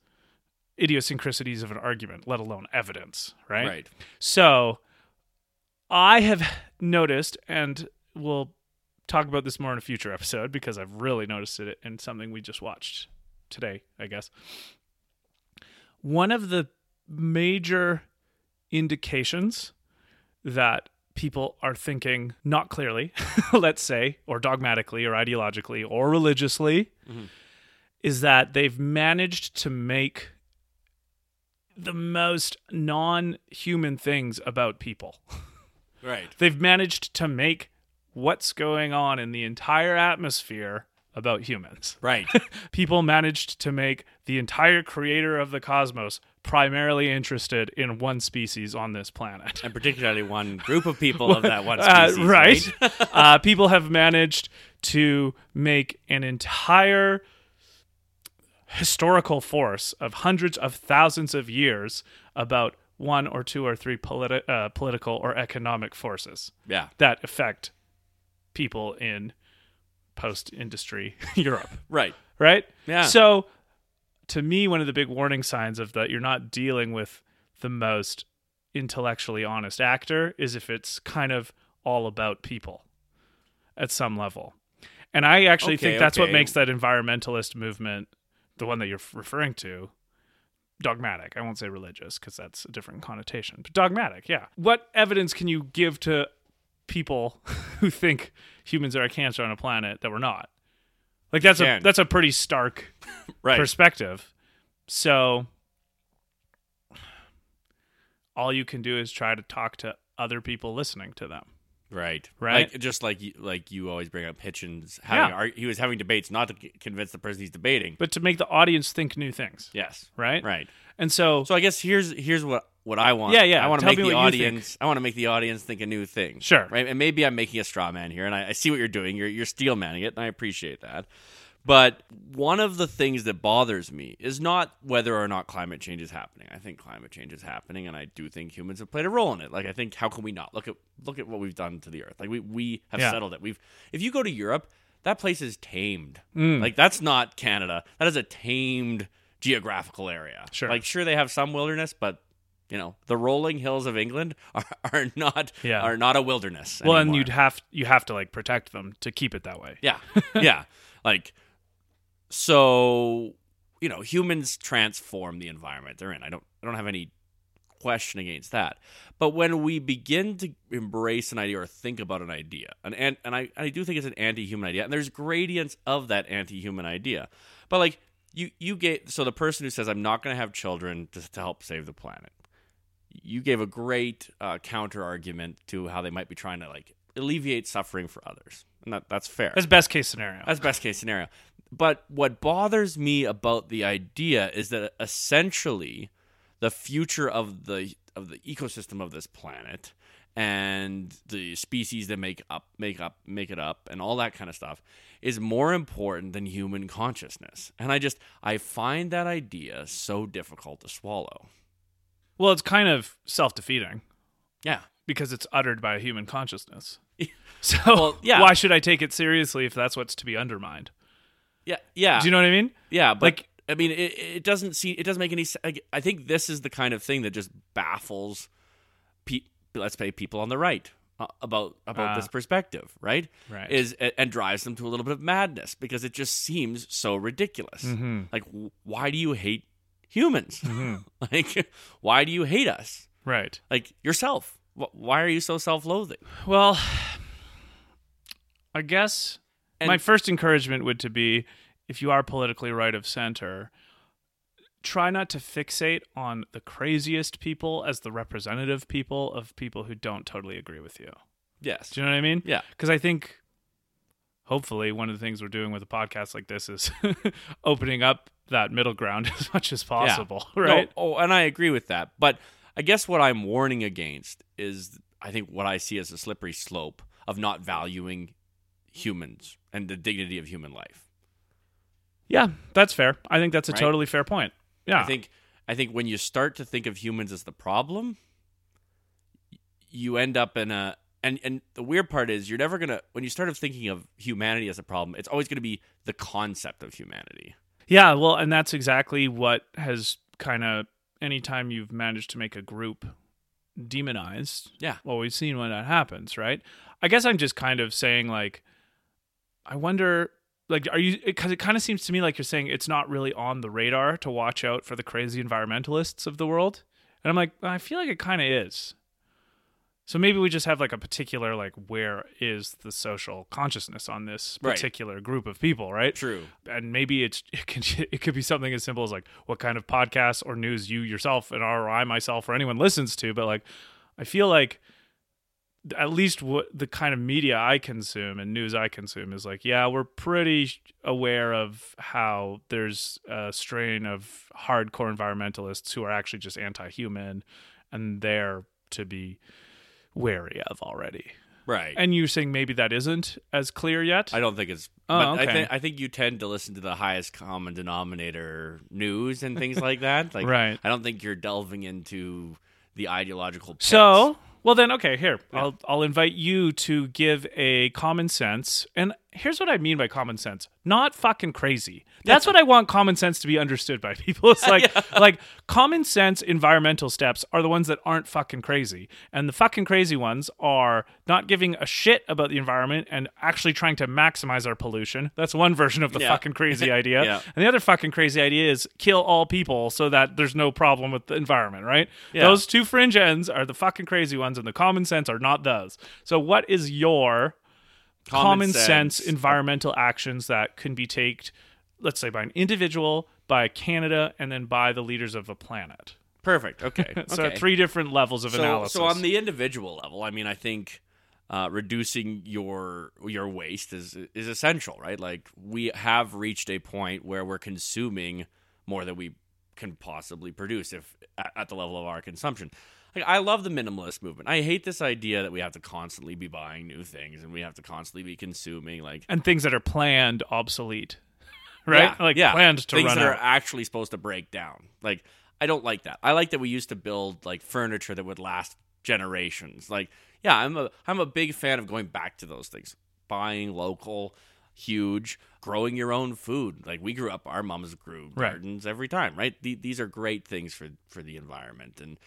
idiosyncrasies of an argument, let alone evidence, right? right. So I have noticed, and we'll talk about this more in a future episode because I've really noticed it in something we just watched today, I guess. One of the major indications that people are thinking not clearly, let's say, or dogmatically, or ideologically, or religiously, mm-hmm. is that they've managed to make the most non human things about people. Right. They've managed to make what's going on in the entire atmosphere about humans. Right. People managed to make the entire creator of the cosmos primarily interested in one species on this planet. and particularly one group of people of that one Uh, species. right. uh, people have managed to make an entire historical force of hundreds of thousands of years about one or two or three politi- uh, political or economic forces Yeah. that affect people in post industry Europe, Right. right? Yeah. So, to me, one of the big warning signs of that you're not dealing with the most intellectually honest actor is if it's kind of all about people at some level. And I actually Okay, think that's what makes that environmentalist movement, the one that you're referring to, dogmatic. I won't say religious because that's a different connotation, but dogmatic, yeah. What evidence can you give to people who think humans are a cancer on a planet that we're not? Like that's a that's a pretty stark Right. perspective. So all you can do is try to talk to other people listening to them. Right, Right? Like just like you, like you always bring up Hitchens having Yeah. he was having debates not to convince the person he's debating. But to make the audience think new things, Yes, right? right. And so, So I guess here's here's what what I want. Yeah, yeah. I want to make the what you think. audience. I want to make the audience think a new thing. Sure. Right. And maybe I'm making a straw man here, and I, I see what you're doing. You're you're steel manning it, and I appreciate that. But one of the things that bothers me is not whether or not climate change is happening. I think climate change is happening, and I do think humans have played a role in it. Like I think, how can we not look at look at what we've done to the earth? Like we we have Yeah. settled it. We've if you go to Europe, that place is tamed. Mm. Like that's not Canada. That is a tamed geographical area. Sure. Like sure they have some wilderness, but you know the rolling hills of England are, are not Yeah. are not a wilderness. well, and you'd have you have to like protect them to keep it that way. yeah yeah like so you know humans transform the environment they're in. I don't I don't have any question against that. But when we begin to embrace an idea or think about an idea, and and, and I, I do think it's an anti-human idea, and there's gradients of that anti-human idea. But like you you get so the person who says I'm not going to have children to, to help save the planet, you gave a great uh, counter argument to how they might be trying to like alleviate suffering for others, and that that's fair. That's best case scenario. That's best case scenario. But what bothers me about the idea is that essentially the future of the of the ecosystem of this planet and the species that make up make up make it up and all that kind of stuff is more important than human consciousness. And I just I find that idea so difficult to swallow. Well, it's kind of self defeating Yeah. because it's uttered by a human consciousness. So Well, yeah. why should I take it seriously if that's what's to be undermined? Yeah. Yeah. Do you know what I mean? Yeah, but Like- I mean, it, it doesn't see it doesn't make any. se- like, I think this is the kind of thing that just baffles, pe- let's say people on the right uh, about about Ah. this perspective, right? Right. Is and, drives them to a little bit of madness because it just seems so ridiculous. Mm-hmm. Like, why do you hate humans? like, why do you hate us? Right. Like yourself. Why are you so self-loathing? Well, I guess And- my first encouragement would to be if you are politically right of center, try not to fixate on the craziest people as the representative people of people who don't totally agree with you. Yes. Do you know what I mean? Yeah. Because I think hopefully one of the things we're doing with a podcast like this is opening up that middle ground as much as possible, No, right? oh, and I agree with that. But I guess what I'm warning against is I think what I see as a slippery slope of not valuing humans and the dignity of human life. Yeah, that's fair. I think that's a Right? totally fair point. Yeah. I think I think when you start to think of humans as the problem, you end up in a and and the weird part is you're never gonna when you start thinking of humanity as a problem, it's always gonna be the concept of humanity. Yeah, well, and that's exactly what has kind of anytime you've managed to make a group demonized. Yeah. Well, we've seen when that happens, right? I guess I'm just kind of saying like I wonder like are you cuz it kind of seems to me like you're saying it's not really on the radar to watch out for the crazy environmentalists of the world. And I'm like, I feel like it kind of is. So maybe we just have like a particular like where is the social consciousness on this Right. particular group of people, right? True. and maybe it's it can it could be something as simple as like what kind of podcasts or news you yourself and or I myself or anyone listens to. But like, I feel like at least what the kind of media I consume and news I consume is like, yeah, we're pretty aware of how there's a strain of hardcore environmentalists who are actually just anti-human, and they're to be wary of already. Right. And you're saying maybe that isn't as clear yet? I don't think it's. Oh, but I okay. think I think you tend to listen to the highest common denominator news and things like that. Like, Right. I don't think you're delving into the ideological. Pits. So, well then, okay, here I'll I'll invite you to give a common sense, and here's what I mean by common sense: not fucking crazy. That's what I want common sense to be understood by people. It's like like common sense environmental steps are the ones that aren't fucking crazy, and the fucking crazy ones are not giving a shit about the environment and actually trying to maximize our pollution. That's one version of the Yeah. fucking crazy idea. Yeah. And the other fucking crazy idea is kill all people so that there's no problem with the environment, right? Yeah. Those two fringe ends are the fucking crazy ones, and the common sense are not those. So, what is your common, sense. environmental actions that can be taken, let's say, by an individual, by Canada, and then by the leaders of a planet? Perfect. Okay. So, okay. three different levels of so, analysis. So on the individual level, I mean, I think uh, reducing your your waste is is essential, right? Like we have reached a point where we're consuming more than we can possibly produce if at, at the level of our consumption. Like I love the minimalist movement. I hate this idea that we have to constantly be buying new things and we have to constantly be consuming like and things that are planned obsolete, right? Yeah, like yeah. planned to things run that out. are actually supposed to break down. Like I don't like that. I like that we used to build like furniture that would last generations. Like yeah, I'm a I'm a big fan of going back to those things. Buying local, huge, growing your own food. Like we grew up, our moms grew Right. gardens every time, right? The- these are great things for for the environment. And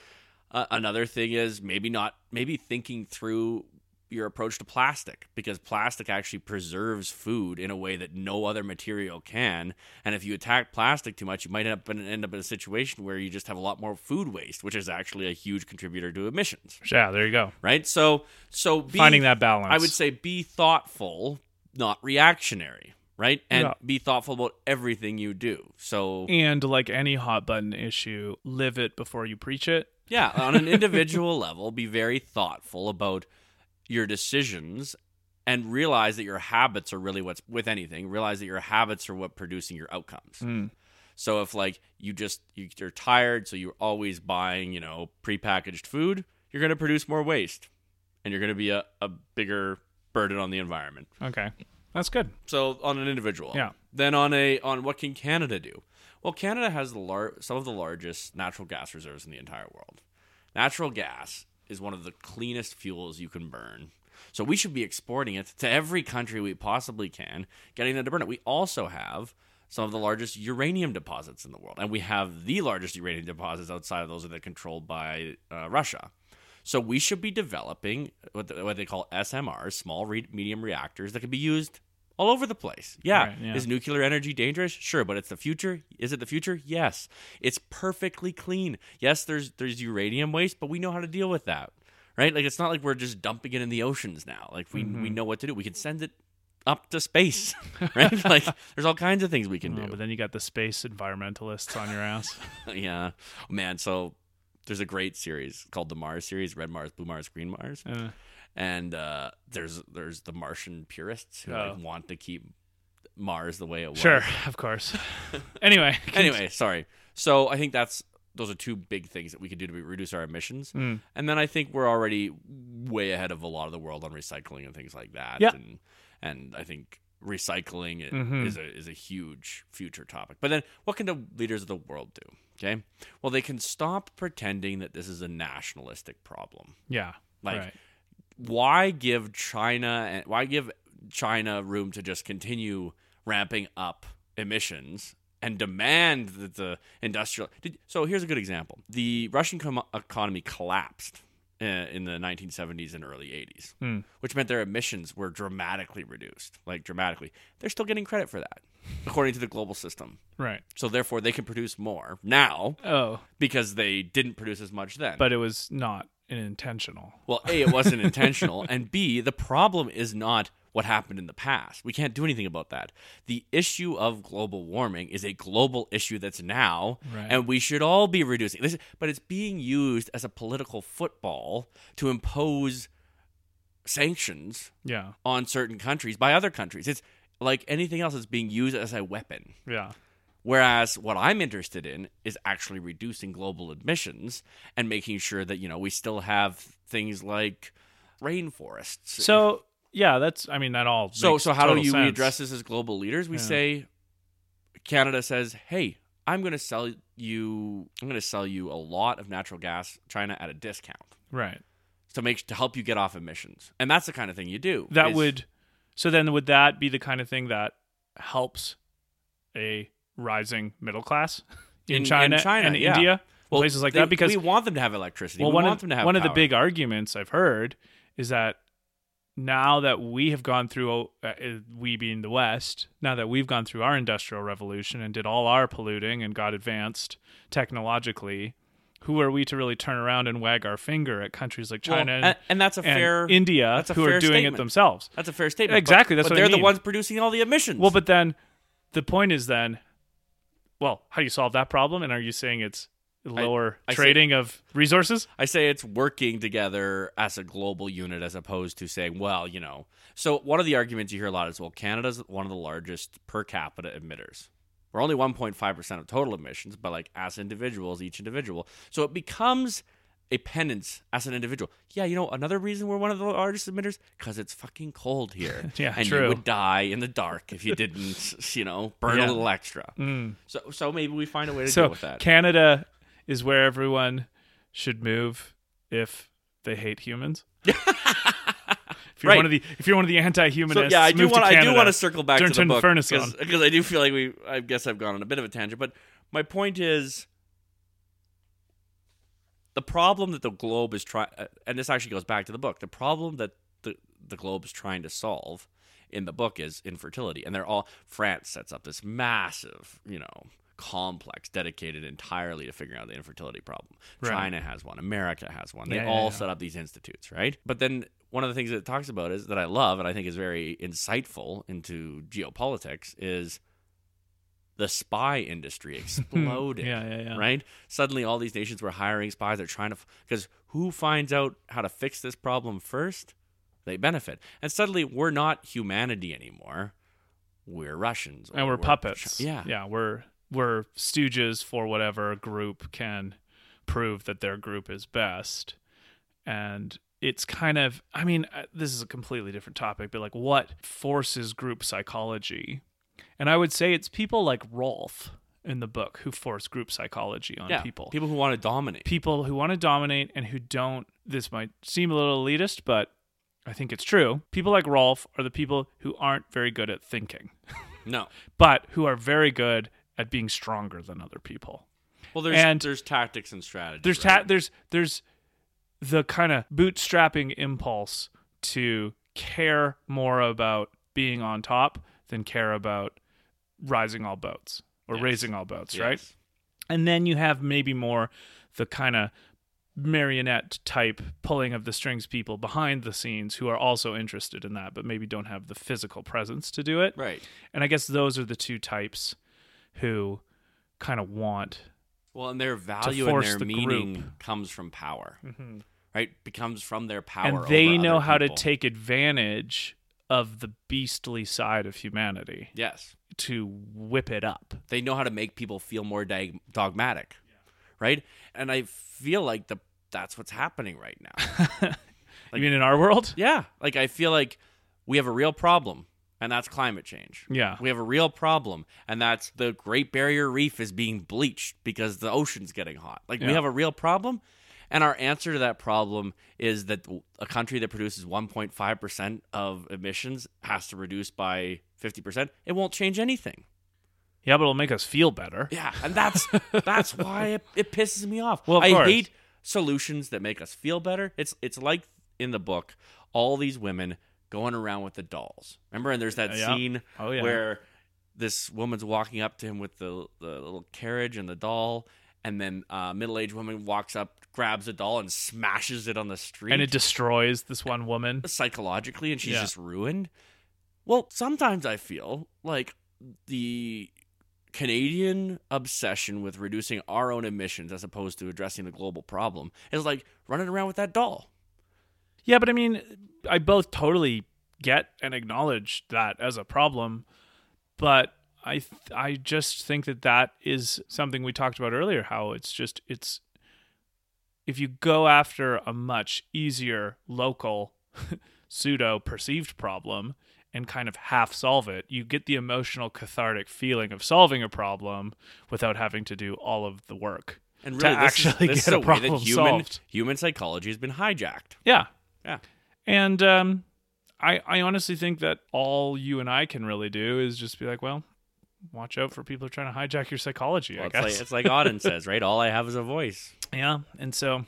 uh, another thing is maybe not maybe thinking through your approach to plastic because plastic actually preserves food in a way that no other material can. And if you attack plastic too much, you might end up in, end up in a situation where you just have a lot more food waste, which is actually a huge contributor to emissions. yeah, there you go. Right? So so be, Finding that balance. I would say be thoughtful, not reactionary. Right? And Yeah. be thoughtful about everything you do. So And like any hot button issue, live it before you preach it. Yeah, on an individual level, be very thoughtful about your decisions and realize that your habits are really what's with anything. Realize that your habits are what producing your outcomes. Hmm. So if like you just you, you're tired, so you're always buying you know prepackaged food, you're going to produce more waste, and you're going to be a, a bigger burden on the environment. Okay. That's good. So on an individual, Yeah. Then on a on what can Canada do? Well, Canada has the lar- some of the largest natural gas reserves in the entire world. Natural gas is one of the cleanest fuels you can burn. So we should be exporting it to every country we possibly can, getting them to burn it. We also have some of the largest uranium deposits in the world, and we have the largest uranium deposits outside of those that are controlled by uh, Russia. So we should be developing what, they call SMRs, small re- medium reactors, that can be used all over the place. Yeah. Right, yeah. Is nuclear energy dangerous? Sure, but it's the future. Is it the future? Yes. It's perfectly clean. Yes, there's there's uranium waste, but we know how to deal with that. Right? Like it's not like we're just dumping it in the oceans now. Like we Mm-hmm. we know what to do. We can send it up to space. Right? like there's all kinds of things we can Oh, do. but then you got the space environmentalists on your ass. yeah. Man, so there's a great series called the Mars series, Red Mars, Blue Mars, Green Mars. Uh, and uh, there's there's the Martian purists who Oh. like, want to keep Mars the way it was. sure, of course. anyway. Anyway, sorry. So I think that's those are two big things that we could do to reduce our emissions. Mm. And then I think we're already way ahead of a lot of the world on recycling and things like that. Yeah. And and I think recycling Mhm. is a is a huge future topic. But then what can the leaders of the world do? Okay? Well, they can stop pretending that this is a nationalistic problem. Yeah. Like right. Why give China and why give China room to just continue ramping up emissions and demand that the industrial did, so here's a good example. The russian com- economy collapsed uh, in the 1970s and early 80s Hmm. which meant their emissions were dramatically reduced like dramatically. They're still getting credit for that according to the global system. Right. so therefore they can produce more now Oh, because they didn't produce as much then. But it was not intentional. well, A, it wasn't intentional, and B, the problem is not what happened in the past. We can't do anything about that. The issue of global warming is a global issue that's now, Right. and we should all be reducing this. But it's being used as a political football to impose sanctions Yeah. on certain countries by other countries. It's like anything else, it's being used as a weapon. Yeah. Whereas what I'm interested in is actually reducing global emissions and making sure that, you know, we still have things like rainforests. So yeah, that's. I mean, that all. so so how do you sense. address this as global leaders? We Yeah. say Canada says, "Hey, I'm going to sell you I'm going to sell you a lot of natural gas China at a discount Right. to make to help you get off emissions." And that's the kind of thing you do. That is- would. So then, would that be the kind of thing that helps a rising middle class in, In- in China, China, and yeah. India, well, places like they- that? Because we want them to have electricity. well, we one want of them to have one of the big arguments I've heard is that now that we have gone through, uh, we being the West, now that we've gone through our industrial revolution and did all our polluting and got advanced technologically, who are we to really turn around and wag our finger at countries like Well, China and, and that's a and fair India a who are doing statement. it themselves? That's a fair statement. Exactly, But, that's but what they're the mean. ones producing all the emissions. Well, but then the point is then, well, how do you solve that problem? And are you saying it's lower I say- trading of resources? I say it's working together as a global unit as opposed to saying, well, you know. So one of the arguments you hear a lot is, well, Canada's one of the largest per capita emitters. We're only 1.5% of total emissions, but like as individuals, each individual. So it becomes a penance as an individual. Yeah, you know, another reason we're one of the largest emitters because it's fucking cold here. Yeah, and true. you would die in the dark if you didn't, you know, burn Yeah. a little extra. Mm. So, so maybe we find a way to So deal with that. Canada is where everyone should move if they hate humans. if you're Right. one of the if you're one of the anti-humanists, So yeah, I do want to I do want to circle back Turn- to the book because I do feel like we I guess I've gone on a bit of a tangent, but my point is the problem that the globe is trying, uh, and this actually goes back to the book. The problem that the the globe is trying to solve in the book is infertility, and they're all France sets up this massive, you know. Complex dedicated entirely to figuring out the infertility problem. Right. China has one, America has one. They Yeah, yeah, all yeah. set up these institutes, right? But then one of the things that it talks about is that I love and I think is very insightful into geopolitics is the spy industry exploded. Yeah, yeah, yeah. Right? Suddenly, all these nations were hiring spies. They're trying to, because who finds out how to fix this problem first? They benefit. And suddenly, we're not humanity anymore. We're Russians. and or we're puppets. Yeah. yeah, we're where stooges for whatever group can prove that their group is best. And it's kind of, I mean, uh, this is a completely different topic, but like what forces group psychology? And I would say it's people like Rolf in the book who force group psychology on yeah, people. People who want to dominate. People who want to dominate and who don't, this might seem a little elitist, but I think it's true. People like Rolf are the people who aren't very good at thinking, No. but who are very good at being stronger than other people. Well, there's And- there's tactics and strategy. There's right? ta- there's there's the kind of bootstrapping impulse to care more about being on top than care about rising all boats or Yes. raising all boats, Yes. right? And then you have maybe more the kind of marionette type pulling of the strings people behind the scenes who are also interested in that but maybe don't have the physical presence to do it. Right. And I guess those are the two types who kind of want Well, and their value and their the meaning group. Mm-hmm. comes from power. Right? Becomes from their power. and they know how to take advantage of the beastly side of humanity Yes. to whip it up. They know how to make people feel more dag- dogmatic. Right? And I feel like the that's what's happening right now. you mean in our world? yeah. Like I feel like we have a real problem and that's climate change. Yeah. We have a real problem, and that's the Great Barrier Reef is being bleached because the ocean's getting hot. Like, we have a real problem, and our answer to that problem is that a country that produces 1.5% of emissions has to reduce by 50%. It won't change anything. Yeah, but it'll make us feel better. Yeah, and that's that's why it, it pisses me off. Well, of I course. hate solutions that make us feel better. It's it's like in the book, all these women going around with the dolls. Remember, and there's that Yeah. scene Oh, yeah. where this woman's walking up to him with the the little carriage and the doll, and then uh, a middle aged woman walks up, grabs a doll, and smashes it on the street. And it destroys this one woman. psychologically, and she's Yeah. just ruined. Well, sometimes I feel like the Canadian obsession with reducing our own emissions as opposed to addressing the global problem is like running around with that doll. Yeah, but I mean, I both totally get and acknowledge that as a problem, but I th- I just think that that is something we talked about earlier. How it's just it's if you go after a much easier local pseudo perceived problem and kind of half solve it, you get the emotional cathartic feeling of solving a problem without having to do all of the work. And To really, this is- actually is get a that problem human, solved. Human psychology has been hijacked. Yeah, Yeah. And um, I I honestly think that all you and I can really do is just be like, well, watch out for people who are trying to hijack your psychology. Well, I it's guess. like it's like Auden says, right? All I have is a voice. Yeah, and so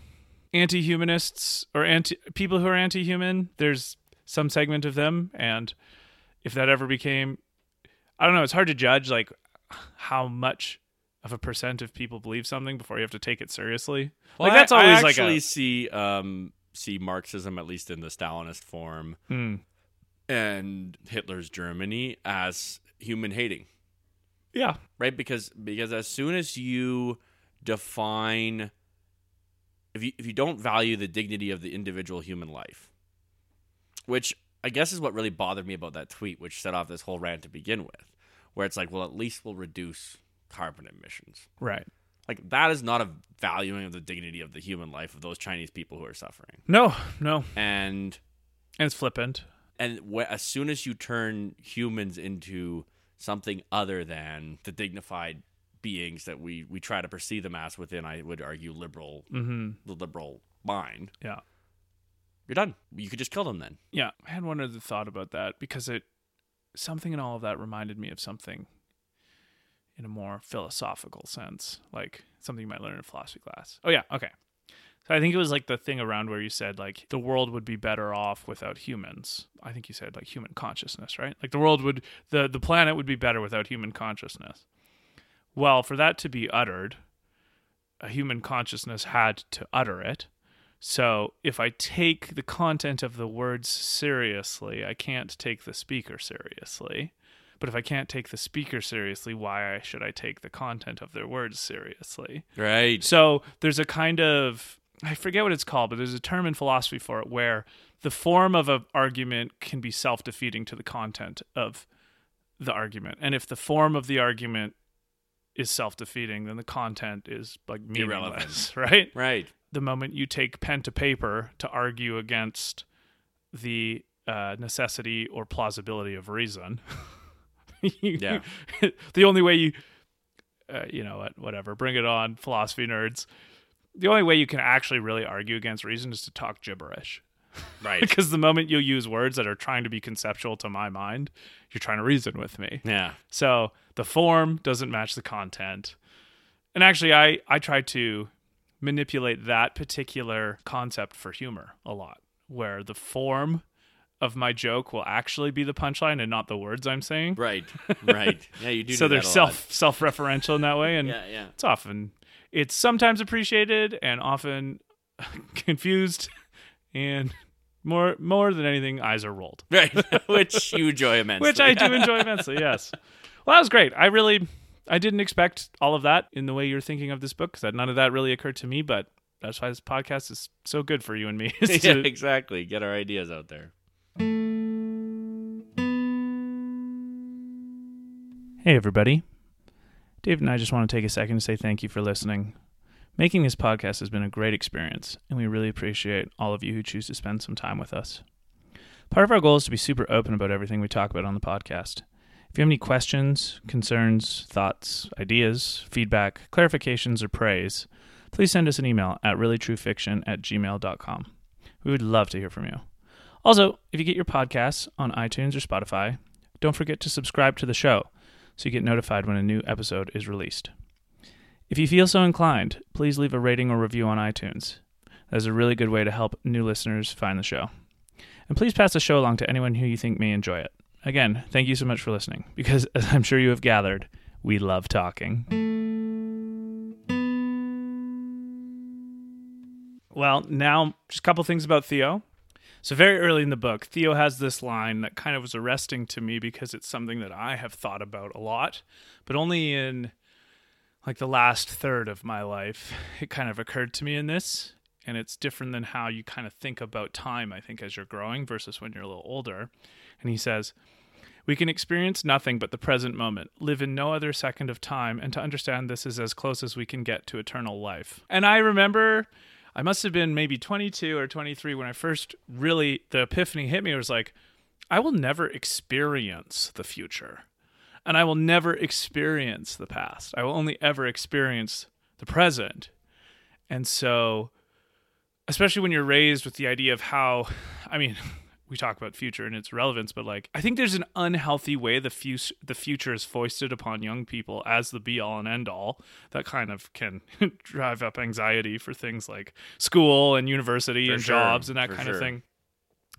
anti-humanists or anti people who are anti-human, there's some segment of them, and if that ever became, I don't know, it's hard to judge like how much of a percent of people believe something before you have to take it seriously. Well, like that's I, always I like actually a see um, see Marxism at least in the Stalinist form Hmm. and Hitler's Germany as human hating. yeah, right because because as soon as you define if you if you don't value the dignity of the individual human life which i guess is what really bothered me about that tweet which set off this whole rant to begin with where it's like well at least we'll reduce carbon emissions right. like that is not a valuing of the dignity of the human life of those chinese people who are suffering No, no, and and it's flippant. and wh- as soon as you turn humans into something other than the dignified beings that we we try to perceive them as within i would argue liberal Mm-hmm. the liberal mind Yeah. you're done you could just kill them then Yeah, I had one other thought about that because it something in all of that reminded me of something in a more philosophical sense, like something you might learn in a philosophy class. Oh yeah, okay. So I think it was like the thing around where you said like the world would be better off without humans. I think you said like human consciousness, right? Like the world would the the planet would be better without human consciousness. Well, for that to be uttered, a human consciousness had to utter it. So if I take the content of the words seriously, I can't take the speaker seriously. But if I can't take the speaker seriously, why should I take the content of their words seriously? right So there's a kind of I forget what it's called, but there's a term in philosophy for it where the form of an argument can be self-defeating to the content of the argument. And if the form of the argument is self-defeating, then the content is like Irrelevant. meaningless, right? Right. The moment you take pen to paper to argue against the uh, necessity or plausibility of reason, you- Yeah. the only way you, uh, you know, what, whatever, bring it on, philosophy nerds. The only way you can actually really argue against reason is to talk gibberish. Right. Because the moment you use words that are trying to be conceptual to my mind, you're trying to reason with me. yeah. So the form doesn't match the content. And actually, I, I try to manipulate that particular concept for humor a lot, where the form of my joke will actually be the punchline and not the words I'm saying. Right. Right. Yeah, you do. so do they're self self referential in that way, and. Yeah. Yeah. it's often it's sometimes appreciated and often confused, and more more than anything, eyes are rolled. Right. Which you enjoy immensely. which I do enjoy immensely. Yes. Well, that was great. I really, I didn't expect all of that in the way you're thinking of this book because none of that really occurred to me. But that's why this podcast is so good for you and me. is yeah, exactly. Get our ideas out there. Hey, everybody. Dave and I just want to take a second to say thank you for listening. Making this podcast has been a great experience, and we really appreciate all of you who choose to spend some time with us. Part of our goal is to be super open about everything we talk about on the podcast. If you have any questions, concerns, thoughts, ideas, feedback, clarifications, or praise, please send us an email at reallytruefiction at gmail.com. We would love to hear from you. Also, if you get your podcasts on iTunes or Spotify, don't forget to subscribe to the show so you get notified when a new episode is released. If you feel so inclined, please leave a rating or review on iTunes. That is a really good way to help new listeners find the show. And please pass the show along to anyone who you think may enjoy it. Again, thank you so much for listening, because as I'm sure you have gathered, we love talking. Well, now, just a couple things about Theo. So, very early in the book, Theo has this line that kind of was arresting to me because it's something that I have thought about a lot, but only in like the last third of my life, it kind of occurred to me in this. And it's different than how you kind of think about time, I think, as you're growing versus when you're a little older. And he says, We can experience nothing but the present moment, live in no other second of time, and to understand this is as close as we can get to eternal life. And I remember I must have been maybe 22 or 23 when I first really, the epiphany hit me. It was like, I will never experience the future and I will never experience the past. I will only ever experience the present. And so, especially when you're raised with the idea of how, I mean, we talk about future and its relevance, but like I think there's an unhealthy way the fu- the future is foisted upon young people as the be all and end all that kind of can drive up anxiety for things like school and university For and sure, jobs and that for kind of thing.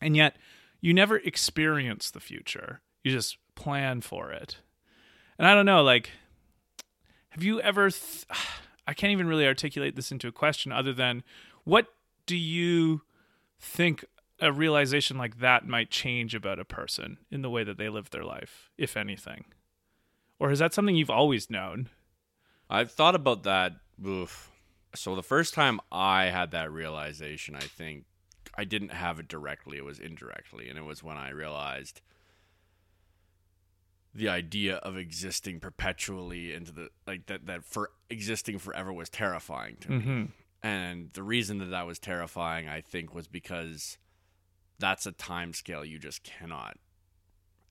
And yet, you never experience the future. You just plan for it. And I don't know, like, have you ever? Th- I can't even really articulate this into a question other than what do you think a realization like that might change about a person in the way that they live their life, if anything? Or is that something you've always known? I've thought about that. Oof. So the first time I had that realization, I think I didn't have it directly. It was indirectly, and it was when I realized the idea of existing perpetually into the like that that for existing forever was terrifying to me. Mm-hmm. And the reason that that was terrifying, I think, was because that's a time scale you just cannot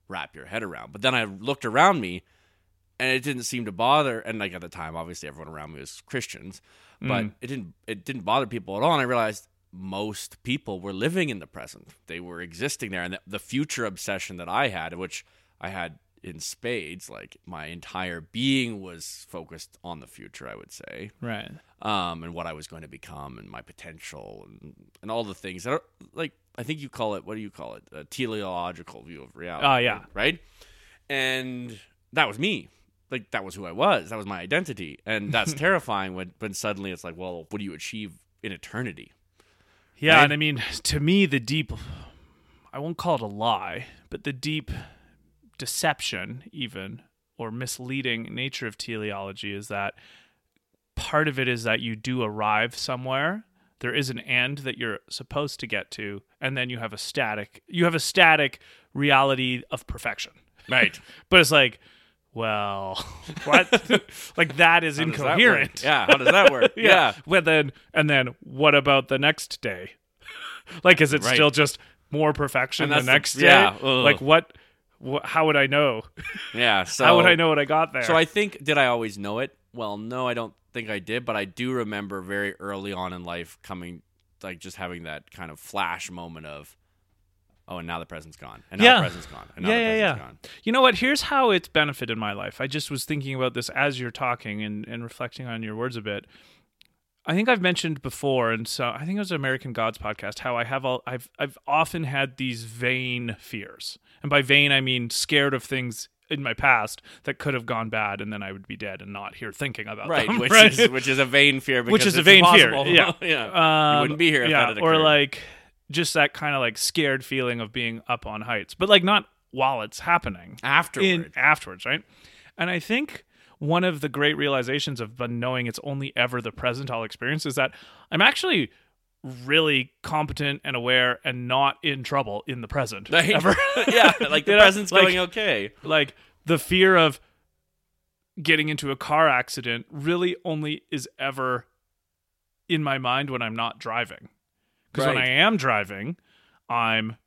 wrap your head around. But then I looked around me and it didn't seem to bother and like at the time obviously everyone around me was Christians, but Mm. it didn't it didn't bother people at all and I realized most people were living in the present. They were existing there and the, the future obsession that I had, which I had in spades, like my entire being was focused on the future, I would say Right. um, and what I was going to become and my potential and, and all the things that are like I think you call it what do you call it a teleological view of reality. Oh, yeah. right. And that was me. Like that was who I was. That was my identity, and that's terrifying when when suddenly it's like, well, what do you achieve in eternity? Yeah, Right? and I mean, to me, the deep, I won't call it a lie, but the deep deception, even, or misleading nature of teleology is that part of it is that you do arrive somewhere. There is an end that you're supposed to get to, and then you have a static, you have a static reality of perfection. Right. But it's like, well, what? like that is How does that incoherent. Yeah, how does that work? yeah. Well, then, and then what about the next day? like, is it Right. still just more perfection the that's the- next day? yeah, ugh. Like, what, wh- How would I know? yeah. So how would I know what I got there? So I think did I always know it? Well, no, I don't think I did, but I do remember very early on in life coming like just having that kind of flash moment of oh, and now the present's gone. And now Yeah. the present's gone. And now yeah, the yeah, yeah. gone. You know what? Here's how it's benefited my life. I just was thinking about this as you're talking and, and reflecting on your words a bit. I think I've mentioned before, and so I think it was American Gods podcast, how I have all I've I've often had these vain fears. And by vain I mean scared of things in my past that could have gone bad and then I would be dead and not here thinking about Right, them. which right? is which is a vain fear because which is a vain impossible. fear. Yeah, yeah. Um, wouldn't be here if yeah, that had or like just that kind of like scared feeling of being up on heights, but like not while it's happening. Afterward. in afterwards, right? And I think one of the great realizations of but knowing it's only ever the present I'll experience is that I'm actually really competent and aware and not in trouble in the present Right. ever. yeah, like the You know, present's like- going okay. like the fear of getting into a car accident really only is ever in my mind when I'm not driving. Because when I am driving, I'm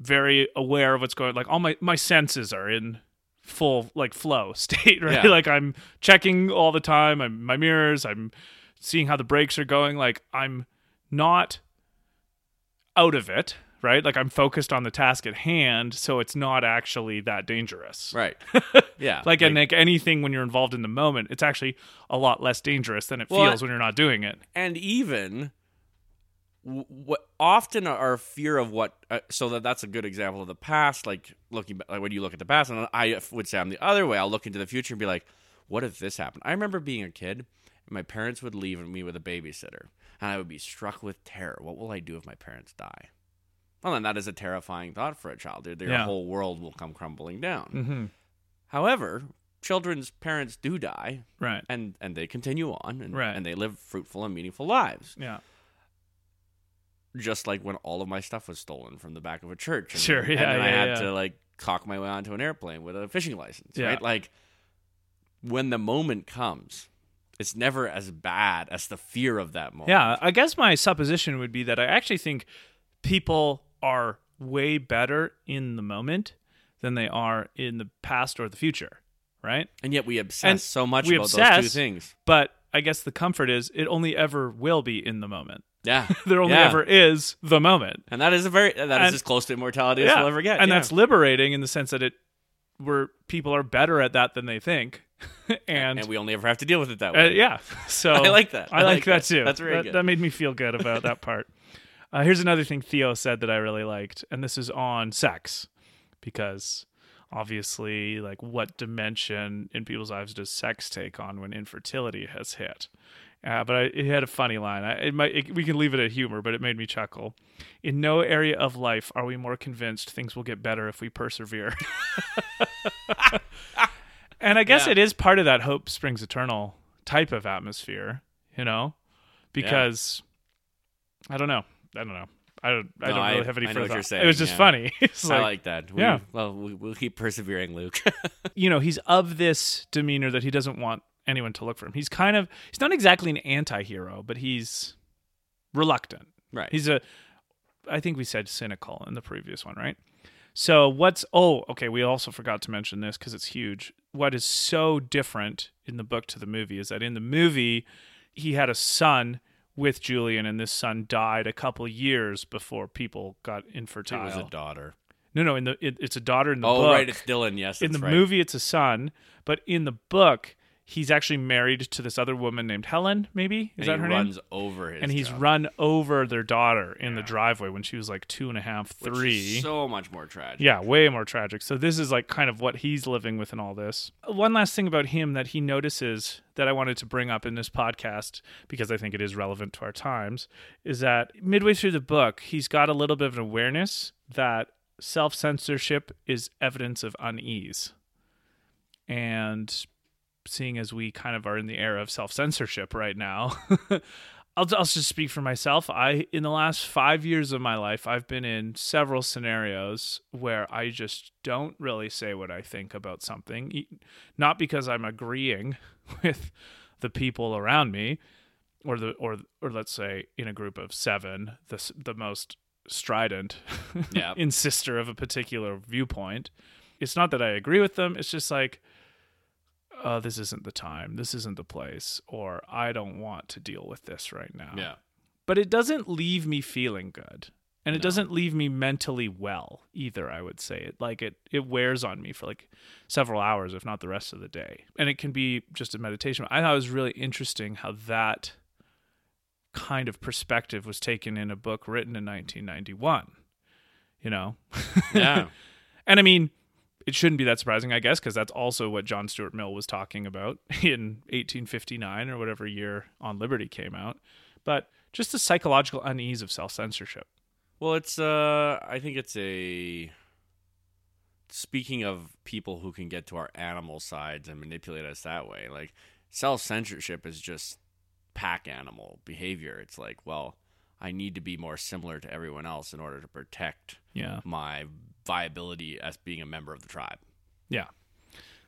very aware of what's going like all my my senses are in full like flow state, right? Yeah. Like I'm checking all the time, I'm my mirrors, I'm seeing how the brakes are going, like I'm not out of it, right? Like I'm focused on the task at hand, so it's not actually that dangerous. Right. Yeah. Like, and like anything when you're involved in the moment, it's actually a lot less dangerous than it Well, feels when you're not doing it. and even what often our fear of what uh, so that that's a good example of the past like looking back like when you look at the past and i would say i'm the other way i'll look into the future and be like what if this happened i remember being a kid my parents would leave me with a babysitter and i would be struck with terror what will i do if my parents die well then that is a terrifying thought for a child their, their Yeah. whole world will come crumbling down Mm-hmm. however children's parents do die Right. and and they continue on and, Right. and they live fruitful and meaningful lives Yeah. just like when all of my stuff was stolen from the back of a church. And, Sure, yeah, and then I had yeah. to like cock my way onto an airplane with a fishing license, Yeah. right? Like when the moment comes, it's never as bad as the fear of that moment. Yeah. I guess my supposition would be that I actually think people are way better in the moment than they are in the past or the future. Right. And yet we obsess And so much about those two things. But I guess the comfort is it only ever will be in the moment. Yeah. There only Yeah. ever is the moment. And that is a very that is And- as close to immortality as we'll ever get. and yeah. that's liberating in the sense that it where people are better at that than they think, and, and we only ever have to deal with it that uh, way. yeah. So I like that. I, I like, like that that. too. That's very that, good. That made me feel good about that part. Uh, here's another thing Theo said that I really liked, and this is on sex, because obviously, like, what dimension in people's lives does sex take on when infertility has hit? Uh, but I, it had a funny line. I, it might it, we can leave it at humor, but it made me chuckle. In no area of life are we more convinced things will get better if we persevere. And I guess Yeah. it is part of that hope springs eternal type of atmosphere, you know, because I don't know, I don't know. I don't. I don't I- really have any I know further what you're saying, It was just yeah. funny. It's I like, like that. We, yeah. Well, we, we'll keep persevering, Luke. you know, he's of this demeanor that he doesn't want anyone to look for him. He's kind of he's not exactly an anti-hero, but he's reluctant. right. He's a I think we said cynical in the previous one, right? So what's oh, okay, we also forgot to mention this cuz it's huge. What is so different in the book to the movie is that in the movie he had a son with Julian and this son died a couple years before people got infertile. it was a daughter. no, no, in the it, it's a daughter in the Oh, book right. It's Dylan. Yes. in the right. movie it's a son but in the book he's actually married to this other woman named helen maybe? Is and that he her runs name? over his and he's job, run over their daughter in the driveway when she was like two and a half, three. which is so much more tragic. yeah way more tragic. So this is like kind of what he's living with in all this. One last thing about him that he notices that i wanted to bring up in this podcast because i think it is relevant to our times is that midway through the book he's got a little bit of an awareness that self-censorship is evidence of unease. And seeing as we kind of are in the era of self-censorship right now I'll, I'll just speak for myself. I in the last five years of my life, I've been in several scenarios where I just don't really say what I think about something, not because I'm agreeing with the people around me, or the or or let's say in a group of seven, the the most strident Yeah. insister of a particular viewpoint. It's not that I agree with them. It's just like, oh, this isn't the time. This isn't the place. Or I don't want to deal with this right now. Yeah. But it doesn't leave me feeling good. And it No. doesn't leave me mentally well either, I would say. It like it it wears on me for like several hours, if not the rest of the day. And it can be just a meditation. I thought it was really interesting how that kind of perspective was taken in a book written in 1991. You know? Yeah. And I mean, it shouldn't be that surprising, I guess, because that's also what John Stuart Mill was talking about in 1859 or whatever year On Liberty came out. But just the psychological unease of self censorship. Well, it's uh I think it's a speaking of people who can get to our animal sides and manipulate us that way. Like self-censorship is just pack animal behavior. It's like, well, I need to be more similar to everyone else in order to protect Yeah. my viability as being a member of the tribe. Yeah.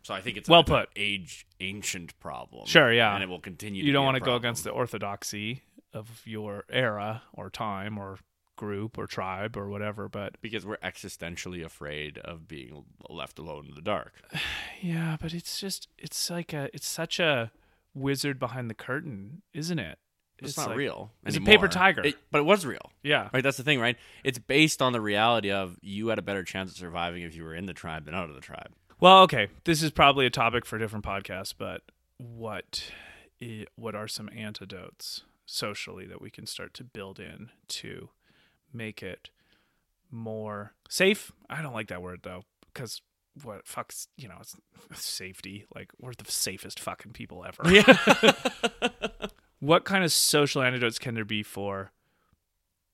So I think it's Well put. age ancient problem. Sure, yeah. and it will continue. You to don't be a want to go against the orthodoxy of your era or time or group or tribe or whatever. But because we're existentially afraid of being left alone in the dark. yeah, but it's just, it's like a, it's such a wizard behind the curtain, isn't it? It's, not like- real. It's a paper tiger. It- but it was real. Yeah. Right, that's the thing, right? It's based on the reality of you had a better chance of surviving if you were in the tribe than out of the tribe. Well, okay, this is probably a topic for a different podcast, but what what are some antidotes socially that we can start to build in to make it more safe? I don't like that word though, because what fucks you know it's safety. Like we're the safest fucking people ever. what kind of social antidotes can there be for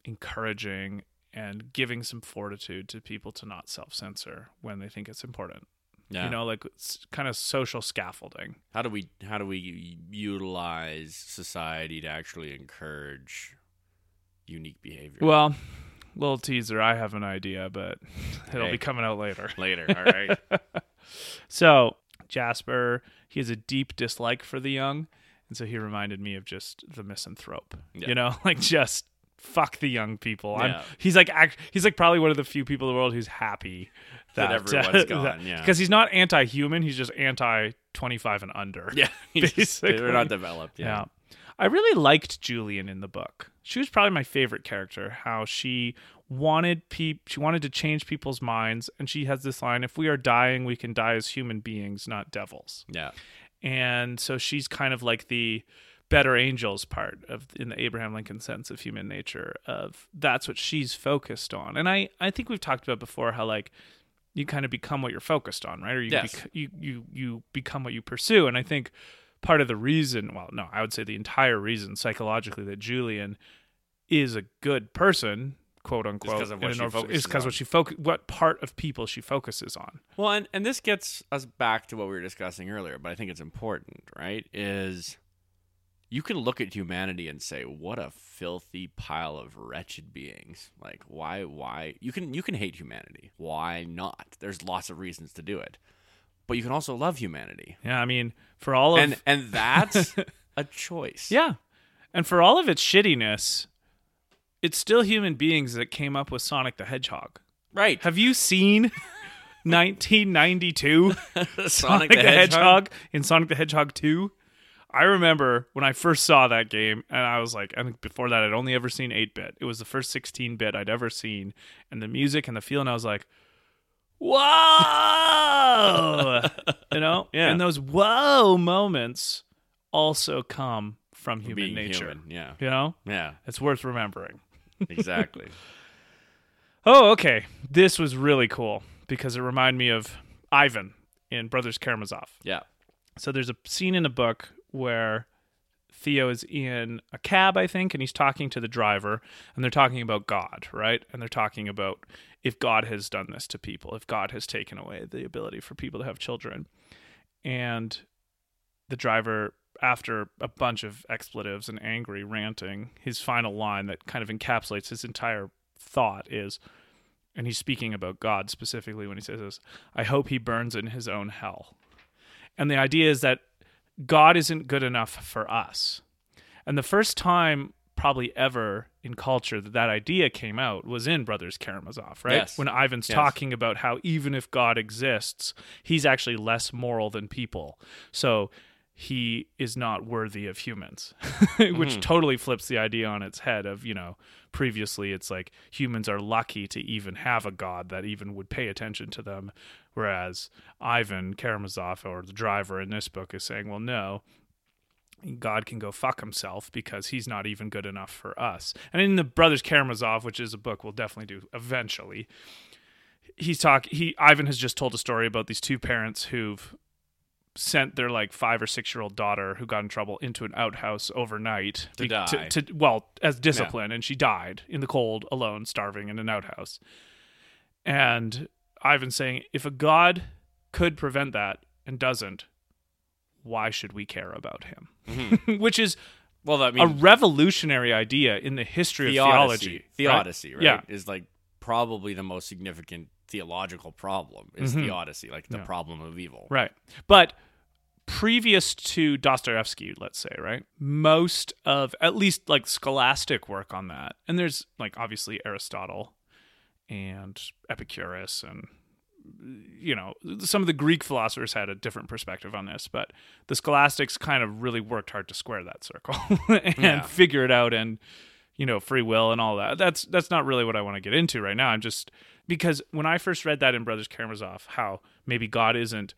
encouraging and giving some fortitude to people to not self censor when they think it's important? Yeah. you know like it's kind of social scaffolding how do we how do we utilize society to actually encourage unique behavior? well little teaser i have an idea but it'll Hey. be coming out later later, all right. so jasper he has a deep dislike for the young and so he reminded me of just the misanthrope Yeah. you know like just fuck the young people I'm, Yeah. he's like act, he's like probably one of the few people in the world who's happy That everyone's uh, gone, yeah. because he's not anti-human he's just anti 25 and under yeah, Basically. they're not developed. Yeah. Yeah, I really liked Julian in the book. She was probably my favorite character. How she wanted peop she wanted to change people's minds and she has this line if we are dying we can die as human beings not devils. yeah, And so she's kind of like the better angels part of in the Abraham Lincoln sense of human nature of that's what she's focused on. And I I think we've talked about before how like you kind of become what you're focused on, right? Or you Yes. bec- you you you become what you pursue. And I think part of the reason, well, no, I would say the entire reason psychologically that Julian is a good person, quote unquote, 'cause of what she focuses is because on. what she foc- what part of people she focuses on. Well, and, and this gets us back to what we were discussing earlier, but I think it's important, right? Is you can look at humanity and say, "What a filthy pile of wretched beings!" Like, why? Why you can you can hate humanity? Why not? There's lots of reasons to do it, but you can also love humanity, Yeah, I mean, for all of and and that's a choice. Yeah. And for all of its shittiness, it's still human beings that came up with Sonic the Hedgehog. right. Have you seen 1992 Sonic, Sonic the, Hedgehog in Sonic the Hedgehog 2? I remember when I first saw that game, and I was like, I think before that, I'd only ever seen 8 bit. It was the first 16 bit I'd ever seen. And the music and the feel, and I was like, whoa! you know? Yeah. And those whoa moments also come from human Being nature. human. Yeah. You know? Yeah. It's worth remembering. Exactly. Oh, okay. This was really cool because it reminded me of Ivan in Brothers Karamazov. yeah. So there's a scene in the book where Theo is in a cab, I think, and he's talking to the driver, and they're talking about God, right? And they're talking about if God has done this to people, if God has taken away the ability for people to have children. And the driver after a bunch of expletives and angry ranting, his final line that kind of encapsulates his entire thought is, and he's speaking about God specifically when he says this I hope he burns in his own hell. And the idea is that God isn't good enough for us. And the first time, probably ever in culture, that that idea came out was in Brothers Karamazov, right? Yes. When Ivan's Yes. talking about how even if God exists, he's actually less moral than people. So he is not worthy of humans, which mm-hmm. totally flips the idea on its head of, you know, previously it's like humans are lucky to even have a god that even would pay attention to them. Whereas Ivan Karamazov, or the driver in this book, is saying, well, no, God can go fuck himself because he's not even good enough for us. And in the Brothers Karamazov, which is a book we'll definitely do eventually, he's talk he Ivan has just told a story about these two parents who've sent their like five or six year old daughter who got in trouble into an outhouse overnight To be- die. to, well as discipline and she died in the cold alone starving in an outhouse and Ivan saying if a god could prevent that and doesn't why should we care about him mm-hmm. which is Well, I a mean, a revolutionary idea in the history of theology Theodicy, right? Yeah. Is like probably the most significant theological problem is mm-hmm. theodicy, like the Yeah. problem of evil. Right. But previous to Dostoevsky, let's say, right? Most of at least like scholastic work on that. And there's like obviously Aristotle and Epicurus and you know, some of the Greek philosophers had a different perspective on this, but the scholastics kind of really worked hard to square that circle and Yeah. figure it out and you know, free will and all that. That's that's not really what I want to get into right now. I'm just because when I first read that in Brothers Karamazov, how maybe God isn't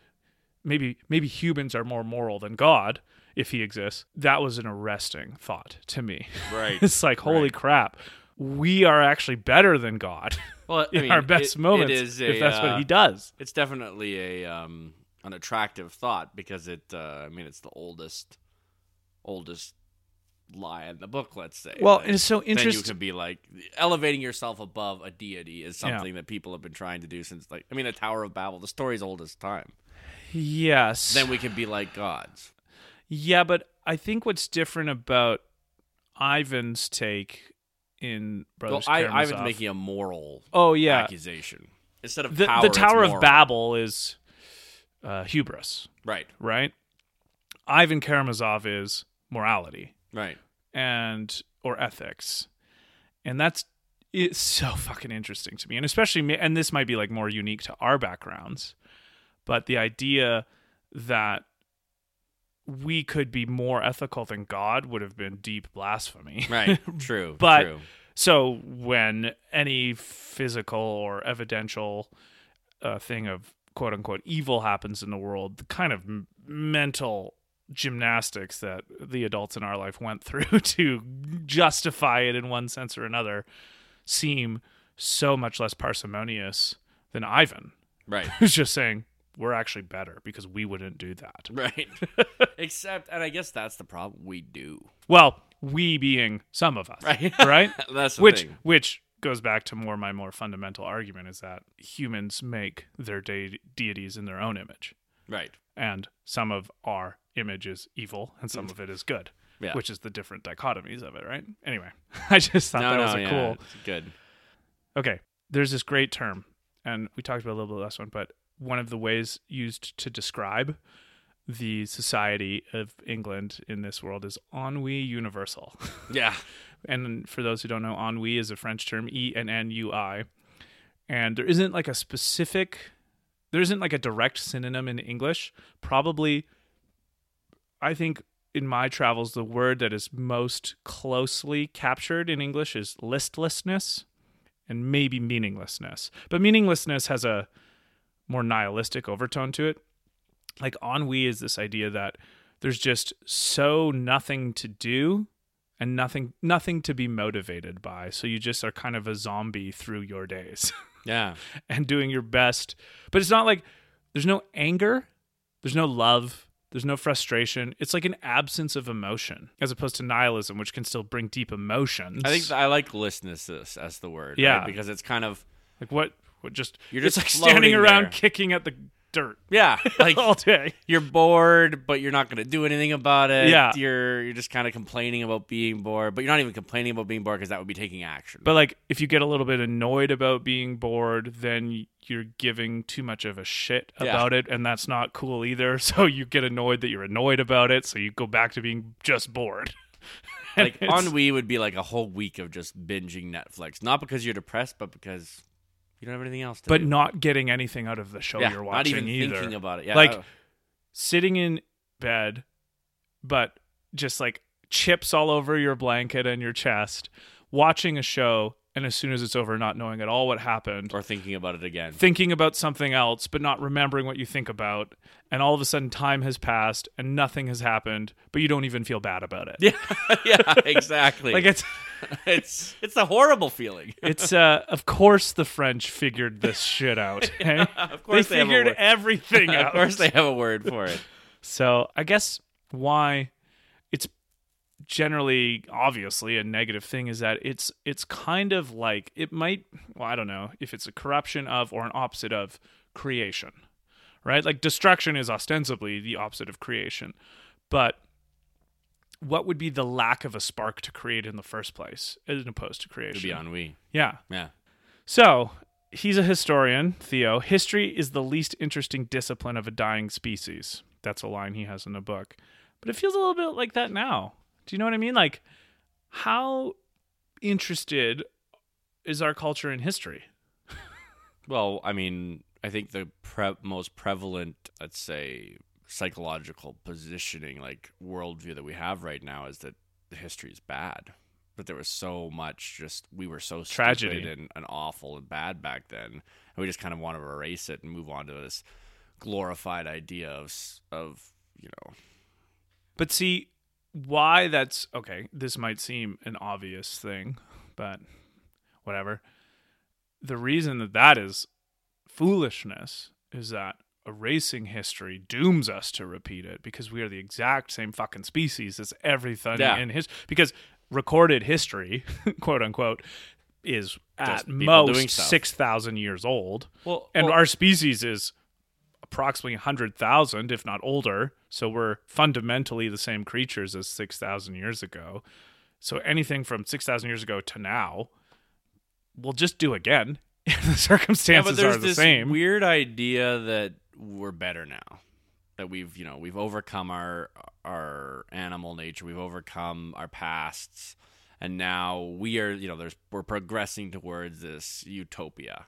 maybe maybe humans are more moral than God if he exists. That was an arresting thought to me. Right. it's like holy Right. crap. We are actually better than God Well, I in mean, our best it- moments it is if that's uh, what he does. It's definitely a um an attractive thought because it. Uh, I mean, it's the oldest, oldest lie in the book. Let's say. Well, But it's so then you interesting. can be like elevating yourself above a deity is something that people have been trying to do since like I mean the Tower of Babel. The story's old as time. Yes. Then we can be like gods. Yeah, but I think what's different about Ivan's take in Well, Brothers I, Karamazov. Ivan's making a moral Oh yeah, accusation instead of the, power. the Tower of. Babel is uh, hubris, Right. right? Ivan Karamazov is morality Right. and or ethics, and that's it's so fucking interesting to me, and especially me. And this might be like more unique to our backgrounds, but the idea that we could be more ethical than God would have been deep blasphemy. Right. True. But- true. So when any physical or evidential uh, thing of quote unquote evil happens in the world, the kind of m- mental gymnastics that the adults in our life went through to justify it in one sense or another seem so much less parsimonious than Ivan, Right. who's just saying we're actually better because we wouldn't do that. Right. Except, and I guess that's the problem. We do. Well, we being some of us, Right. right? That's which thing. which goes back to more my more fundamental argument is that humans make their de- deities in their own image Right. and some of our image is evil and some mm. of it is good Yeah. which is the different dichotomies of it right anyway i just thought no, that no, was a yeah, cool good. okay there's this great term and we talked about a little bit last one but one of the ways used to describe the society of england in this world is ennui universal Yeah. and for those who don't know, ennui is a French term, E N N U I. And there isn't like a specific, there isn't like a direct synonym in English. Probably, I think in my travels, the word that is most closely captured in English is listlessness and maybe meaninglessness. But meaninglessness has a more nihilistic overtone to it. Like ennui is this idea that there's just so nothing to do and nothing nothing to be motivated by so you just are kind of a zombie through your days Yeah. and doing your best but it's not like there's no anger there's no love there's no frustration it's like an absence of emotion as opposed to nihilism which can still bring deep emotions I think I like listlessness as the word. Yeah. right? Because it's kind of like what what just You're just like standing around there. kicking at the dirt Yeah, like all day. you're bored, but you're not going to do anything about it. Yeah. you're you're just kind of complaining about being bored, but you're not even complaining about being bored because that would be taking action. But like, if you get a little bit annoyed about being bored, then you're giving too much of a shit Yeah. about it, and that's not cool either. So you get annoyed that you're annoyed about it, so you go back to being just bored. Like ennui would be like a whole week of just binging Netflix, not because you're depressed, but because you don't have anything else to but do. not getting anything out of the show yeah, you're not watching even either. thinking about it. Yeah, Like, Sitting in bed, but just like chips all over your blanket and your chest, watching a show, and as soon as it's over, not knowing at all what happened, or thinking about it again. thinking about something else, but not remembering what you think about, and all of a sudden time has passed and nothing has happened, but you don't even feel bad about it. Yeah, yeah, exactly. Like it's it's it's a horrible feeling. it's uh of course the French figured this shit out. of course they they figured everything out. of course they have a word for it. So I guess why generally obviously a negative thing is that it's it's kind of like it might well I don't know if it's a corruption of or an opposite of creation. Right? Like destruction is ostensibly the opposite of creation. But what would be the lack of a spark to create in the first place as opposed to To creation? be ennui. Yeah. Yeah. So he's a historian, Theo. History is the least interesting discipline of a dying species. That's a line he has in the book. But it feels a little bit like that now. Do you know what I mean? Like, how interested is our culture in history? Well, I mean, I think the pre- most prevalent, let's say, psychological positioning, like worldview that we have right now, is that the history is bad. But there was so much just we were so Tragedy. and, and awful and bad back then, and we just kind of want to erase it and move on to this glorified idea of of you know But see, why that's okay, this might seem an obvious thing, but whatever. The reason that that is foolishness is that erasing history dooms us to repeat it because we are the exact same fucking species as everything Yeah. in his because recorded history, quote unquote, is at most 6,000 years old. well And well, our species is approximately 100,000, if not older. So we're fundamentally the same creatures as 6,000 years ago. So anything from 6,000 years ago to now, we'll just do again. If the yeah, circumstances but there's are the same. weird idea that we're better now that we've you know we've overcome our our animal nature we've overcome our pasts and now we are you know there's we're progressing towards this utopia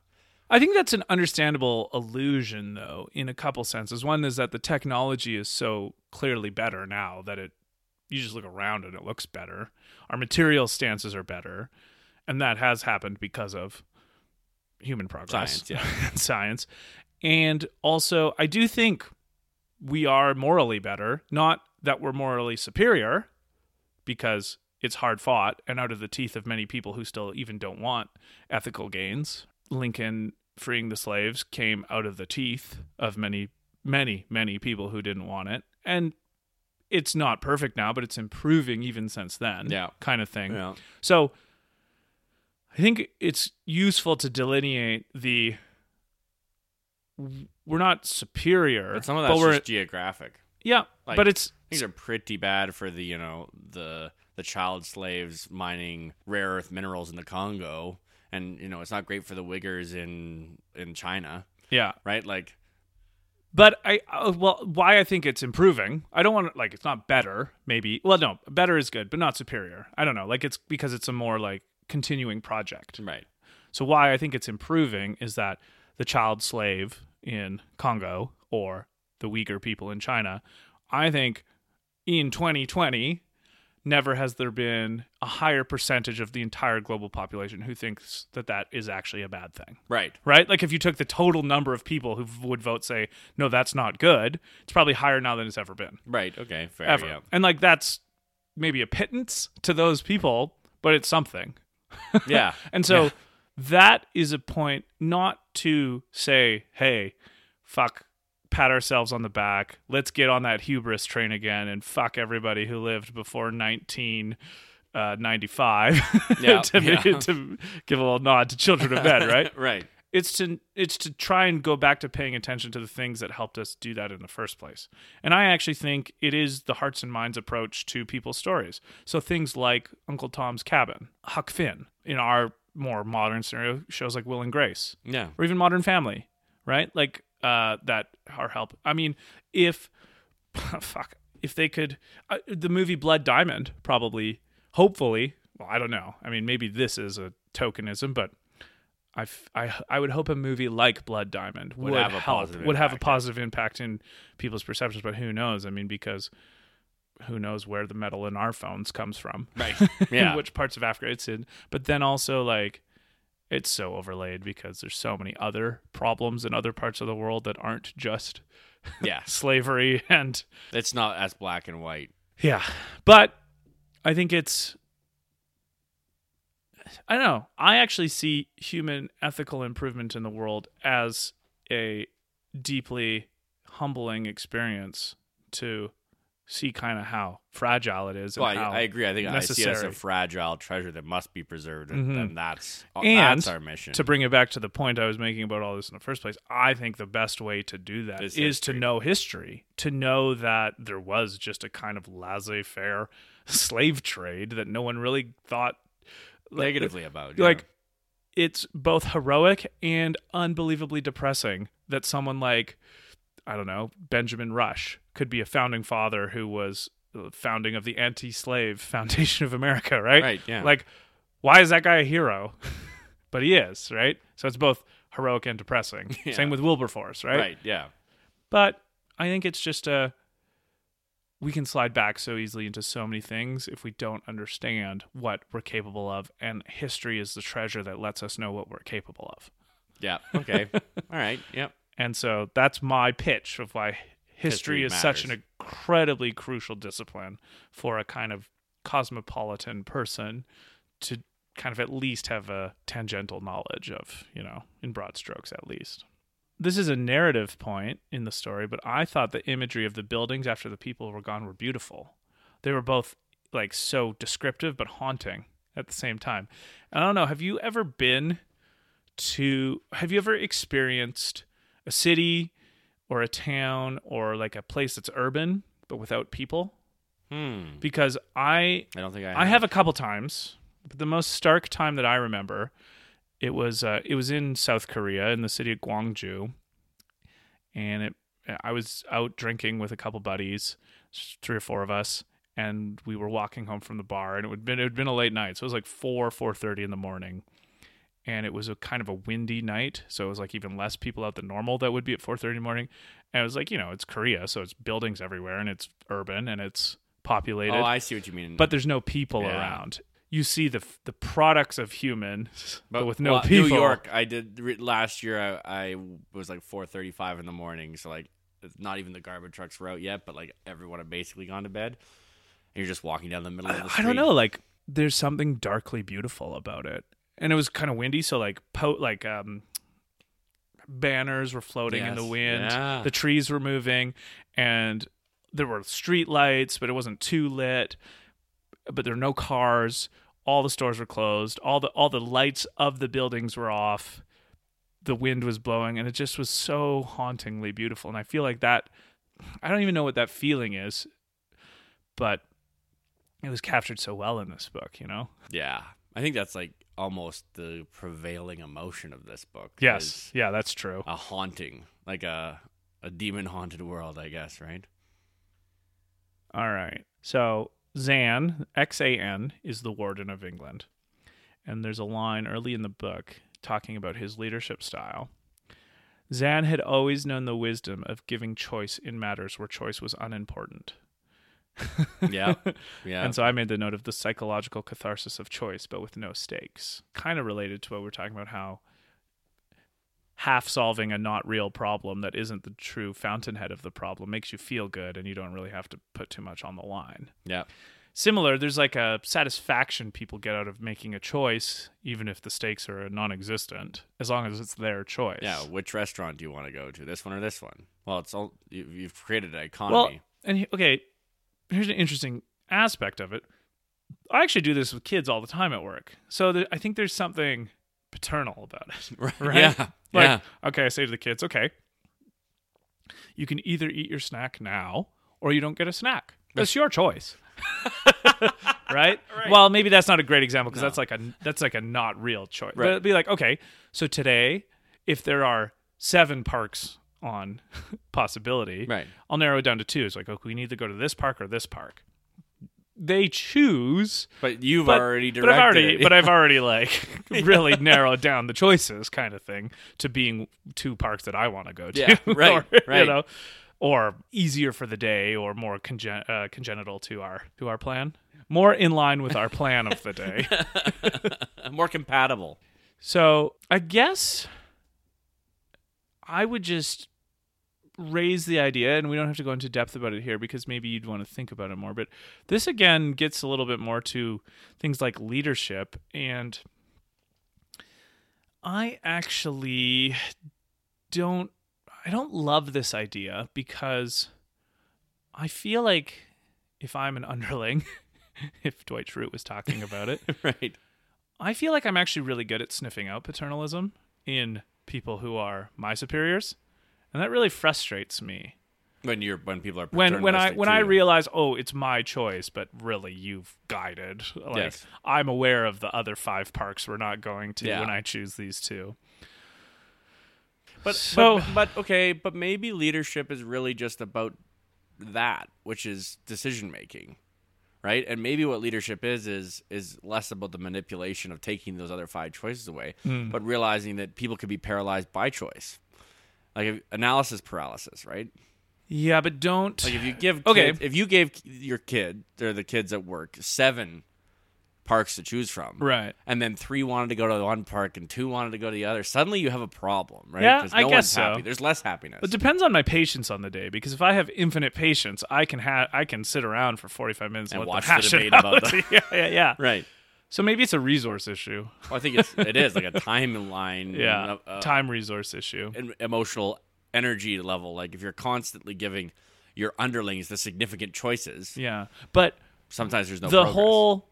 I think that's an understandable illusion, though, in a couple senses. One is that the technology is so clearly better now that it you just look around and it looks better. Our material stances are better, and that has happened because of human progress, Science, yeah. and science. And also, I do think we are morally better. Not that we're morally superior, because it's hard fought and out of the teeth of many people who still even don't want ethical gains. Lincoln freeing the slaves came out of the teeth of many, many, many people who didn't want it. And it's not perfect now, but it's improving even since then. Yeah. Kind of thing. yeah So I think it's useful to delineate the we're not superior, but some of that's we're just geographic yeah, like- but it's things are pretty bad for the you know the the child slaves mining rare earth minerals in the congo and you know it's not great for the Uyghurs in in china yeah. right like But I uh, well, why I think it's improving. I don't want to like it's not better. Maybe well, no, better is good, but not superior. I don't know. Like it's because it's a more like continuing project. right So why I think it's improving is that the child slave in Congo or the Uyghur people in China, I think in 2020 never has there been a higher percentage of the entire global population who thinks that that is actually a bad thing right right? Like if you took the total number of people who would vote say, no, that's not good, it's probably higher now than it's ever been. right okay fair Ever. yeah And like that's maybe a pittance to those people, but it's something. yeah And so Yeah. that is a point not to say, hey, fuck, pat ourselves on the back. Let's get on that hubris train again and fuck everybody who lived before 1995 uh, Yeah, to, yeah. to give a little nod to Children of Men, right? right it's to it's to try and go back to paying attention to the things that helped us do that in the first place. And I actually think it is the hearts and minds approach to people's stories. So things like Uncle Tom's Cabin, Huck Finn, in our more modern scenario, shows like Will and Grace, Yeah. or even Modern Family, right? Like uh, that are help. I mean, if fuck, if they could, uh, the movie Blood Diamond probably, hopefully, well, I don't know. I mean, maybe this is a tokenism, but I, f- I, I would hope a movie like Blood Diamond would, have a help, positive would have a positive impact in people's perceptions. But who knows? I mean, because who knows where the metal in our phones comes from? Right. Yeah. which parts of Africa it's in. But then also like it's so overlaid because there's so many other problems in other parts of the world that aren't just yeah. slavery and It's not as black and white. yeah. But I think it's I don't know. I actually see human ethical improvement in the world as a deeply humbling experience to see kind of how fragile it is. Well, I, I agree. I think I see it as a fragile treasure that must be preserved, and, Mhm. and that's And that's our mission. to bring it back to the point I was making about all this in the first place, I think the best way to do that Is is, to know history, to know that there was just a kind of laissez-faire slave trade that no one really thought like- negatively about yeah. Like it's both heroic and unbelievably depressing that someone like I don't know Benjamin Rush could be a founding father who was founding of the anti-slave foundation of America, right? Right, yeah. Like, why is that guy a hero? but he is, right? So it's both heroic and depressing. Yeah. Same with Wilberforce, right? right. Yeah. But I think it's just a we can slide back so easily into so many things if we don't understand what we're capable of and history is the treasure that lets us know what we're capable of. Yeah. Okay. All right. Yep. And so that's my pitch of why history, History is such an incredibly crucial discipline for a kind of cosmopolitan person to kind of at least have a tangential knowledge of, you know, in broad strokes at least. This is a narrative point in the story, but I thought the imagery of the buildings after the people were gone were beautiful. They were both like so descriptive but haunting at the same time. I don't know, have you ever been to have you ever experienced a city or a town or like a place that's urban but without people? Hmm. Because I I don't think I. I have a couple times, but the most stark time that I remember, it was uh, it was in South Korea in the city of Gwangju, and it I was out drinking with a couple buddies, three or four of us, and we were walking home from the bar, and it would been it had been a late night, so it was like four four thirty in the morning, and it was a kind of a windy night, so it was like even less people out than normal that would be at four thirty in the morning, and it was like you know it's Korea, so it's buildings everywhere, and it's urban and it's populated Oh, I see what you mean. but there's no people Yeah. around. You see the the products of human, but, with no well, people. New York, I did last year. I, I was like four thirty-five in the morning, so like not even the garbage trucks were out yet, but like everyone had basically gone to bed. And you're just walking down the middle of the street. I don't know. Like there's something darkly beautiful about it, and it was kind of windy, so like po- like um banners were floating in the Yes, wind. yeah. The trees were moving, and there were street lights, but it wasn't too lit. But there were no cars. All the stores were closed. All the all the lights of the buildings were off. The wind was blowing, and it just was so hauntingly beautiful. And I feel like that. I don't even know what that feeling is, but it was captured so well in this book. You know. Yeah, I think that's like almost the prevailing emotion of this book. Yes. Yeah, that's true. a haunting, like a a demon haunted world, I guess. Right? All right. So Xan, X A N, is the warden of England. And there's a line early in the book talking about his leadership style. Xan had always known the wisdom of giving choice in matters where choice was unimportant. Yeah. Yeah. And so I made the note of the psychological catharsis of choice, but with no stakes. Kind of related to what we're talking about how half solving a not real problem that isn't the true fountainhead of the problem makes you feel good and you don't really have to put too much on the line. yeah. Similar, there's like a satisfaction people get out of making a choice, even if the stakes are non existent, as long as it's their choice. Yeah. Which restaurant do you want to go to? This one or this one? Well, it's all you, you've created an Well, economy. and he- okay, here's an interesting aspect of it. I actually do this with kids all the time at work. So th- I think there's something paternal about it. right. right? Yeah. Like, Yeah. okay, I say to the kids, okay, you can either eat your snack now or you don't get a snack. That's your choice. right? Well, maybe that's not a great example because that's like a that's like a not real choice. But it'd be like, okay, so today, if there are seven parks on possibility, Right. I'll narrow it down to two. It's like, okay, we need to go to this park or this park. They choose, But you've but, already but. I've already, but I've already like really narrowed down the choices, kind of thing, to being two parks that I want to go to. Yeah, right, or, You right. know, or easier for the day, or more congen- uh, congenital to our to our plan, more in line with our plan of the day. more compatible. So I guess I would just raise the idea, and we don't have to go into depth about it here because maybe you'd want to think about it more. But this again gets a little bit more to things like leadership, and I actually don't. I don't love this idea because I feel like if I'm an underling, if Dwight Schrute was talking about it, right. I feel like I'm actually really good at sniffing out paternalism in people who are my superiors, and that really frustrates me. When you're when people are When when I when I realize, oh, it's my choice, but really you've guided. Like Yes. I'm aware of the other five parks we're not going to Yeah. when I choose these two. But, So- but but okay, but maybe leadership is really just about that, which is decision making. Right? And maybe what leadership is is is less about the manipulation of taking those other five choices away, Hmm. but realizing that people could be paralyzed by choice. Like analysis paralysis, right? Yeah, but don't. Like if you give Okay. kids, if you gave your kid or the kids at work seven parks to choose from, right. and then three wanted to go to one park and two wanted to go to the other, suddenly you have a problem, right? Yeah, 'Cause I no guess one's so. happy. There's less happiness. It depends on my patience on the day because if I have infinite patience, I can have I can sit around for 45 minutes And them watch the it debate about out. the- yeah, yeah, yeah. right. So maybe it's a resource issue. Well, I think it's it is like a timeline, Yeah, uh, uh, time resource issue. and emotional energy level. Like if you're constantly giving your underlings the significant choices, Yeah, but sometimes there's no the progress. whole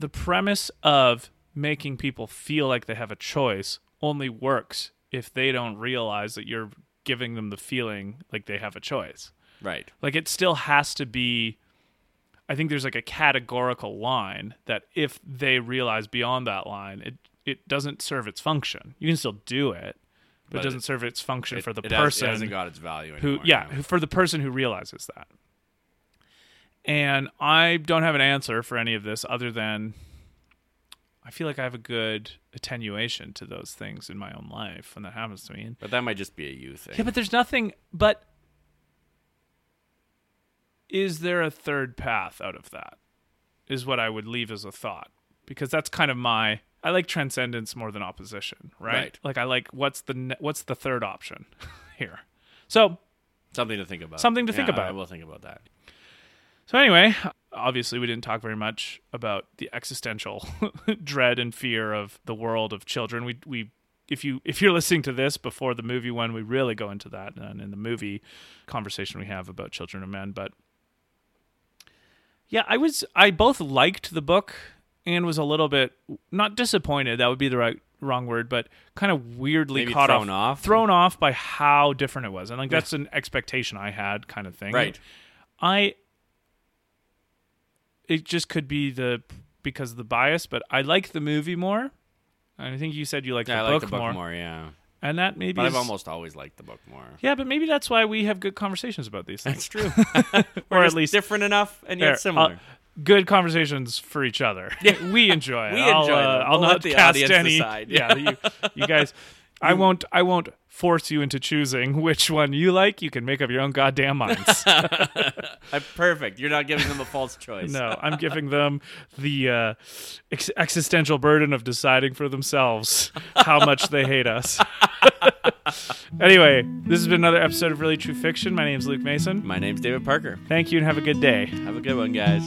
the premise of making people feel like they have a choice only works if they don't realize that you're giving them the feeling like they have a choice. right. Like it still has to be I think there's like a categorical line that if they realize beyond that line, it it doesn't serve its function. You can still do it, but, But it doesn't serve its function It, for the it has- person it hasn't got its value who yeah you know? who, for the person who realizes that and i don't have an answer for any of this other than i feel like i have a good attenuation to those things in my own life when that happens to me But that might just be a you thing. yeah but there's nothing but is there a third path out of that is what i would leave as a thought because that's kind of my i like transcendence more than opposition right, Right. like i like what's the what's the third option here so Something to think about. Something to think about. I will think about that. So anyway, obviously we didn't talk very much about the existential dread and fear of the world of children. We we if you if you're listening to this before the movie one, we really go into that and in the movie conversation we have about children and men, but yeah, I was I both liked the book and was a little bit not disappointed, that would be the right wrong word, but kind of weirdly Maybe caught thrown off? thrown off by how different it was. And like that's an expectation I had kind of thing. Right. I it just could be the because of the bias, but I like the movie more. And I think you said you like Yeah, the, I like book the book more. yeah. And that maybe But is, I've almost always liked the book more. Yeah, but maybe that's why we have good conversations about these things. That's true. or at least different enough and yet There, similar. uh, good conversations for each other. we enjoy it. We I'll, enjoy uh. I'll We'll not let the cast any. decide. Yeah, you, you guys. I won't. I won't force you into choosing which one you like. You can make up your own goddamn minds. I'm perfect. You're not giving them a false choice. no, I'm giving them the uh, ex- existential burden of deciding for themselves how much they hate us. anyway, this has been another episode of Really True Fiction. My name is Luke Mason. My name's David Parker. Thank you and have a good day. Have a good one, guys.